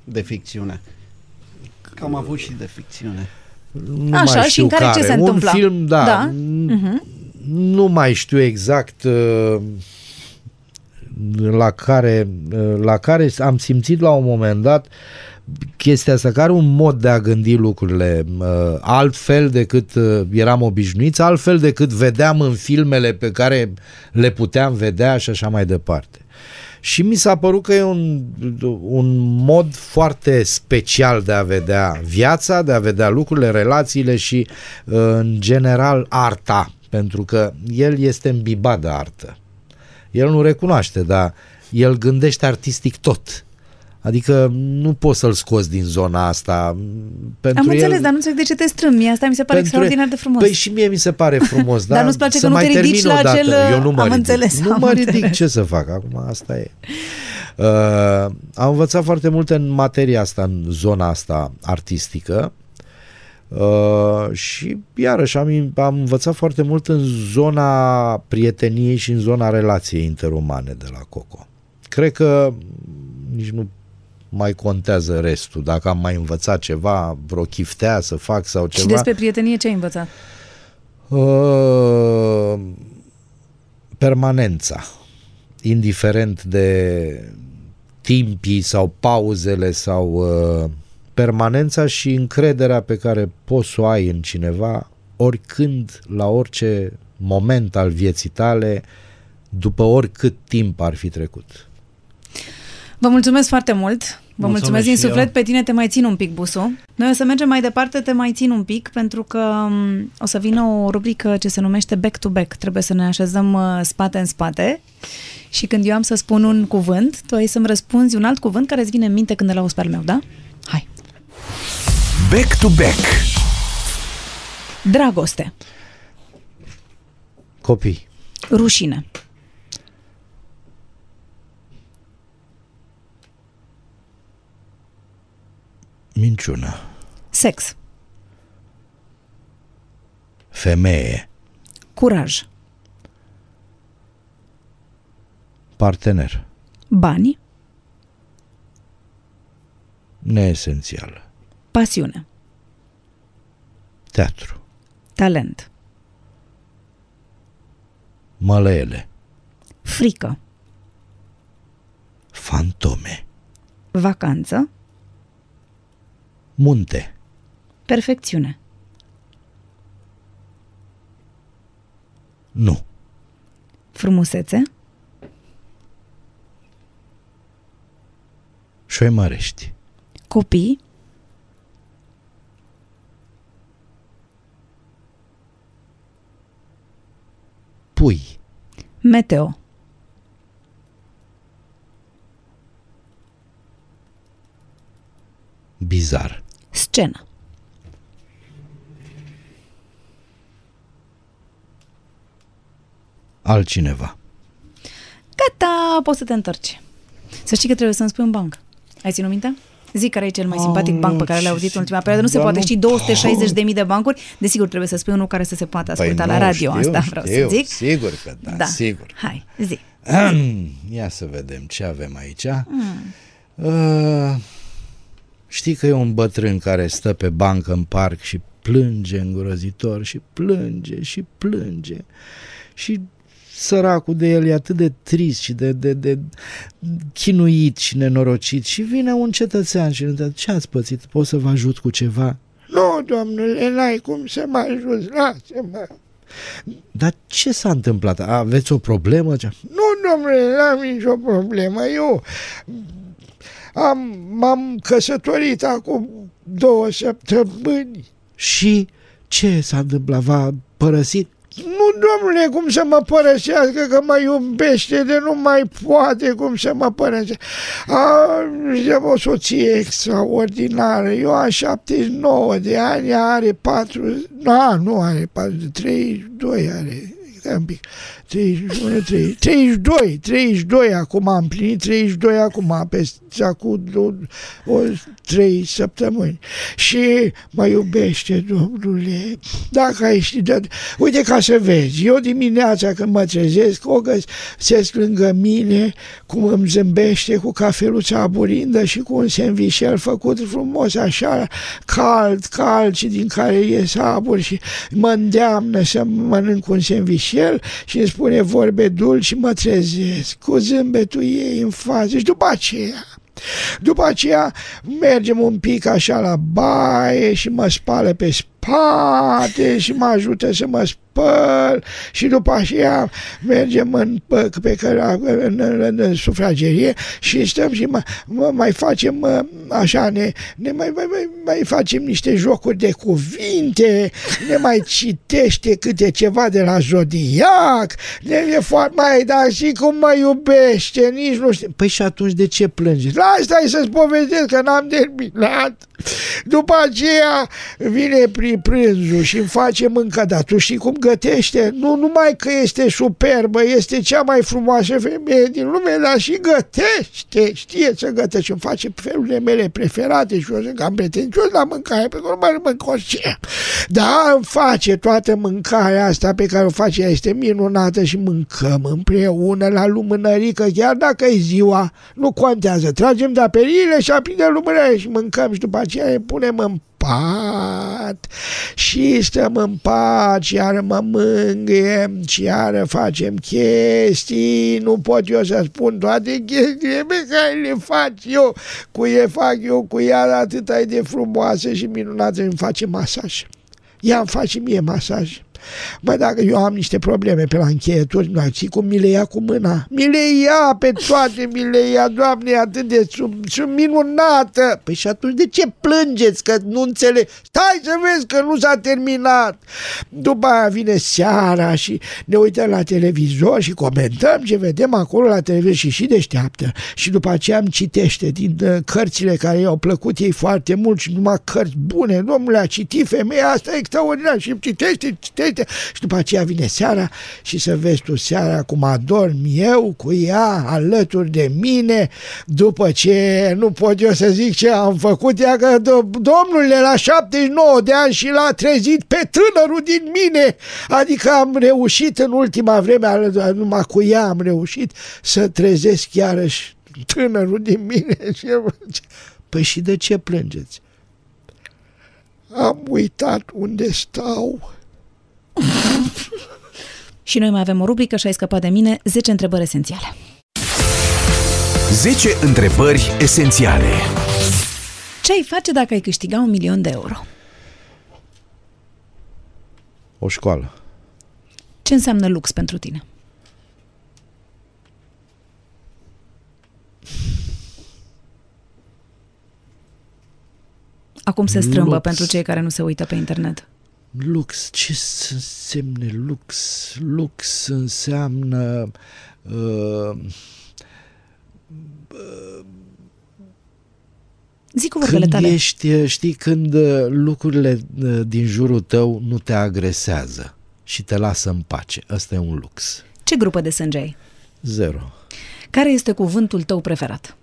de ficțiune? Că am avut și de ficțiune. Nu Așa, mai știu și în care, care. ce se întâmplă? Un film, da. da. Uh-huh. Nu mai știu exact uh, la care, uh, la care am simțit la un moment dat chestia asta, care un mod de a gândi lucrurile uh, altfel decât uh, eram obișnuiți, altfel decât vedeam în filmele pe care le puteam vedea și așa mai departe. Și mi s-a părut că e un, un mod foarte special de a vedea viața, de a vedea lucrurile, relațiile și, în general, arta. Pentru că el este îmbibat de artă. El nu recunoaște, dar el gândește artistic tot. Adică nu poți să-l scoți din zona asta. Pentru Am înțeles, el, dar nu înțeleg de ce te strâmbi. Asta mi se pare extraordinar de frumos. Păi și mie mi se pare frumos, dar, dar nu-ți place că nu te ridici la acel... Eu nu mă am ridic. înțeles. Nu am mă înțeles. ridic, ce să fac? Acum asta e. Uh, am învățat foarte multe în materia asta, în zona asta artistică. Uh, și iarăși am, am învățat foarte mult în zona prieteniei și în zona relației interumane de la Coco. Cred că nici nu mai contează restul. Dacă am mai învățat ceva, vreo chiftea să fac sau ceva. Și despre prietenie ce ai învățat? Uh, permanența. Indiferent de timpii sau pauzele sau uh, permanența și încrederea pe care poți să o ai în cineva oricând, la orice moment al vieții tale, după oricât timp ar fi trecut. Vă mulțumesc foarte mult! Vă mulțumesc, mulțumesc din suflet, eu. pe tine te mai țin un pic, Busu. Noi o să mergem mai departe, te mai țin un pic, pentru că um, o să vină o rubrică ce se numește Back to Back. Trebuie să ne așezăm uh, spate în spate și când eu am să spun un cuvânt, tu ai să-mi răspunzi un alt cuvânt care îți vine în minte când îl auzi pe al meu, da? Hai! Back to Back Dragoste Copii Rușine Minciună. Sex. Femeie. Curaj. Partener. Bani. Neesențial. Pasiune. Teatru. Talent. Mălele. Frică. Fantome. Vacanță. Munte. Perfecțiune. Nu. Frumusețe. Șoimărești. Copii. Pui. Meteo. Bizar. Scenă. Altcineva. Gata, poți să te întorci. Să știi că trebuie să-mi spui un banc. Ai ținut minte? Zic care e cel mai simpatic oh, banc pe care l-ai auzit în ultima perioadă. Nu se poate ști 260 de mii de bancuri. Desigur, trebuie să spui unul care să se poată păi asculta păi la radio. Știu, Asta vreau știu, să zic. Sigur că da, da. sigur. Hai, zi. Ia să vedem ce avem aici. Mm. Uh, Știi că e un bătrân care stă pe bancă în parc și plânge îngrozitor și plânge și plânge și săracul de el e atât de trist și de, de, de chinuit și nenorocit și vine un cetățean și întreabă ce ați pățit, pot să vă ajut cu ceva? Nu, domnule, n-ai cum să mă ajut, lasă-mă. Dar ce s-a întâmplat? Aveți o problemă? Nu, domnule, n-am nicio problemă. Eu am, m-am căsătorit acum două săptămâni. Și ce s-a întâmplat? V-a părăsit? Nu, domnule, cum să mă părăsească, că mă iubește de nu mai poate cum să mă părăsească. Am o soție extraordinară. Eu am 79 de ani, are 4... Nu, nu are 4, 32 are. Stai un pic, 31, 30, 32, 32, acum am plinit 32 acum, pe acum o, o, trei săptămâni. Și mă iubește, Domnule, dacă ai ști de... Uite ca să vezi, eu dimineața când mă trezesc, o găsesc lângă mine, cum îmi zâmbește cu cafeluța aburindă și cu un sandvișel făcut frumos, așa, cald, cald și din care ies abur și mă îndeamnă să mănânc un sandvișel și îmi spune vorbe dulci și mă trezesc cu zâmbetul ei în față. Și după aceea după aceea mergem un pic așa la baie și mă spală pe spate și mă ajută să mă spăl și după aceea mergem în, pe, pe în, în, în, în sufragerie și stăm și mă, mă, mai facem așa, ne, ne mai, mai, mai, mai facem niște jocuri de cuvinte, ne mai citește câte ceva de la Zodiac, ne e foarte mai, dar și cum mă iubește, nici nu știu. Păi și atunci de ce plângeți? Lasă-i să-ți povestesc că n-am terminat. După aceea vine pri prânzul și îmi face mâncă, dar tu știi cum gătește? Nu numai că este superbă, este cea mai frumoasă femeie din lume, dar și gătește, știe să gătește, îmi face felurile mele preferate și eu sunt cam pretențios la mâncare, pe care nu mănânc orice. Da, îmi face toată mâncarea asta pe care o face, ea. Este minunată și mâncăm împreună la lumânărică, chiar dacă e ziua, nu contează, tragem de aperile și aprindem lumânările și mâncăm și după aceea ne punem în pat și stăm în pat și iară mă mângâiem și iară facem chestii, nu pot eu să spun toate chestiile pe care le fac eu, cu e fac eu cu ea atât de frumoasă și minunată, îmi face masaj. Ea îmi face mie masaj. Bă, dacă eu am niște probleme pe la încheieturi, nu știi cum mi le ia cu mâna. Mi le ia pe toate, mi le ia, Doamne, atât de sub, sunt minunată. Păi și atunci de ce plângeți că nu înțeleg? Stai să vezi că nu s-a terminat. După aia vine seara și ne uităm la televizor și comentăm ce vedem acolo la televizor și și deșteaptă. Și după aceea îmi citește din uh, cărțile care i-au plăcut ei foarte mult și numai cărți bune. Domnule, a citit femeia asta extraordinar și citește, citește uite, și după aceea vine seara și să vezi tu seara cum adorm eu cu ea alături de mine, după ce nu pot eu să zic ce am făcut, ea că domnule la 79 de ani și l-a trezit pe tânărul din mine, adică am reușit în ultima vreme, numai cu ea am reușit să trezesc iarăși tânărul din mine. Păi și de ce plângeți? Am uitat unde stau. și noi mai avem o rubrică și ai scăpat de mine 10 întrebări esențiale. 10 întrebări esențiale. Ce ai face dacă ai câștiga un milion de euro? O școală. Ce înseamnă lux pentru tine? Acum se strâmbă lux. pentru cei care nu se uită pe internet. Lux, ce însemne lux? Lux înseamnă uh, uh, Zic când tale. ești, știi, când uh, lucrurile uh, din jurul tău nu te agresează și te lasă în pace. Ăsta e un lux. Ce grupă de sânge ai? Zero. Care este cuvântul tău preferat?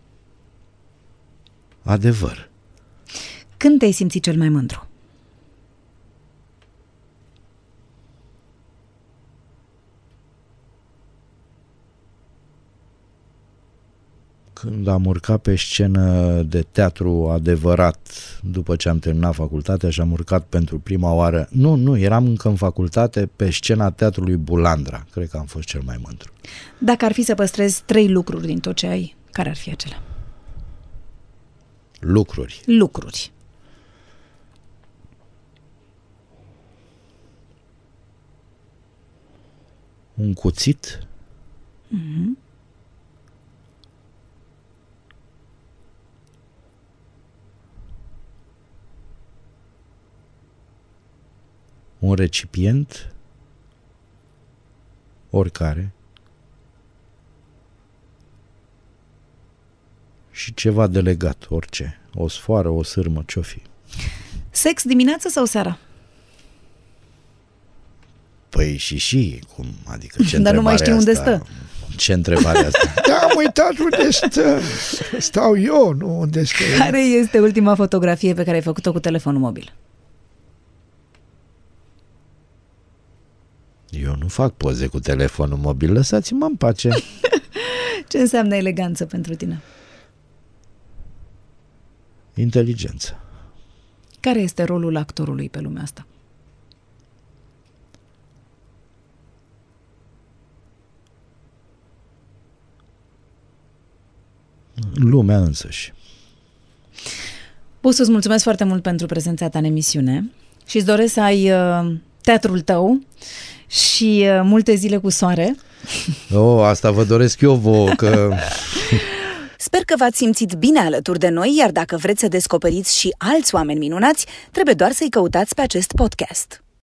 Adevăr. Când te-ai simțit cel mai mândru? Când am urcat pe scenă de teatru adevărat după ce am terminat facultatea și am urcat pentru prima oară, nu, nu, eram încă în facultate pe scena teatrului Bulandra, cred că am fost cel mai mândru. Dacă ar fi să păstrezi trei lucruri din tot ce ai, care ar fi acelea? Lucruri. Lucruri. Un cuțit. Mm-hmm. Un recipient, oricare, și ceva delegat, orice, o sfoară, o sârmă, ce-o fi. Sex dimineața sau seara? Păi și și, cum, adică ce Dar nu mai știu unde stă. Ce întrebare asta? Da, am uitat unde stă. Stau eu, nu unde stă. Care este ultima fotografie pe care ai făcut-o cu telefonul mobil? Eu nu fac poze cu telefonul mobil, lăsați-mă în pace. Ce înseamnă eleganță pentru tine? Inteligență. Care este rolul actorului pe lumea asta? Lumea însăși. Pot să-ți mulțumesc foarte mult pentru prezența ta în emisiune și îți doresc să ai uh, teatrul tău și uh, multe zile cu soare. Oh, asta vă doresc eu vouă, că... Sper că v-ați simțit bine alături de noi, iar dacă vreți să descoperiți și alți oameni minunați, trebuie doar să-i căutați pe acest podcast.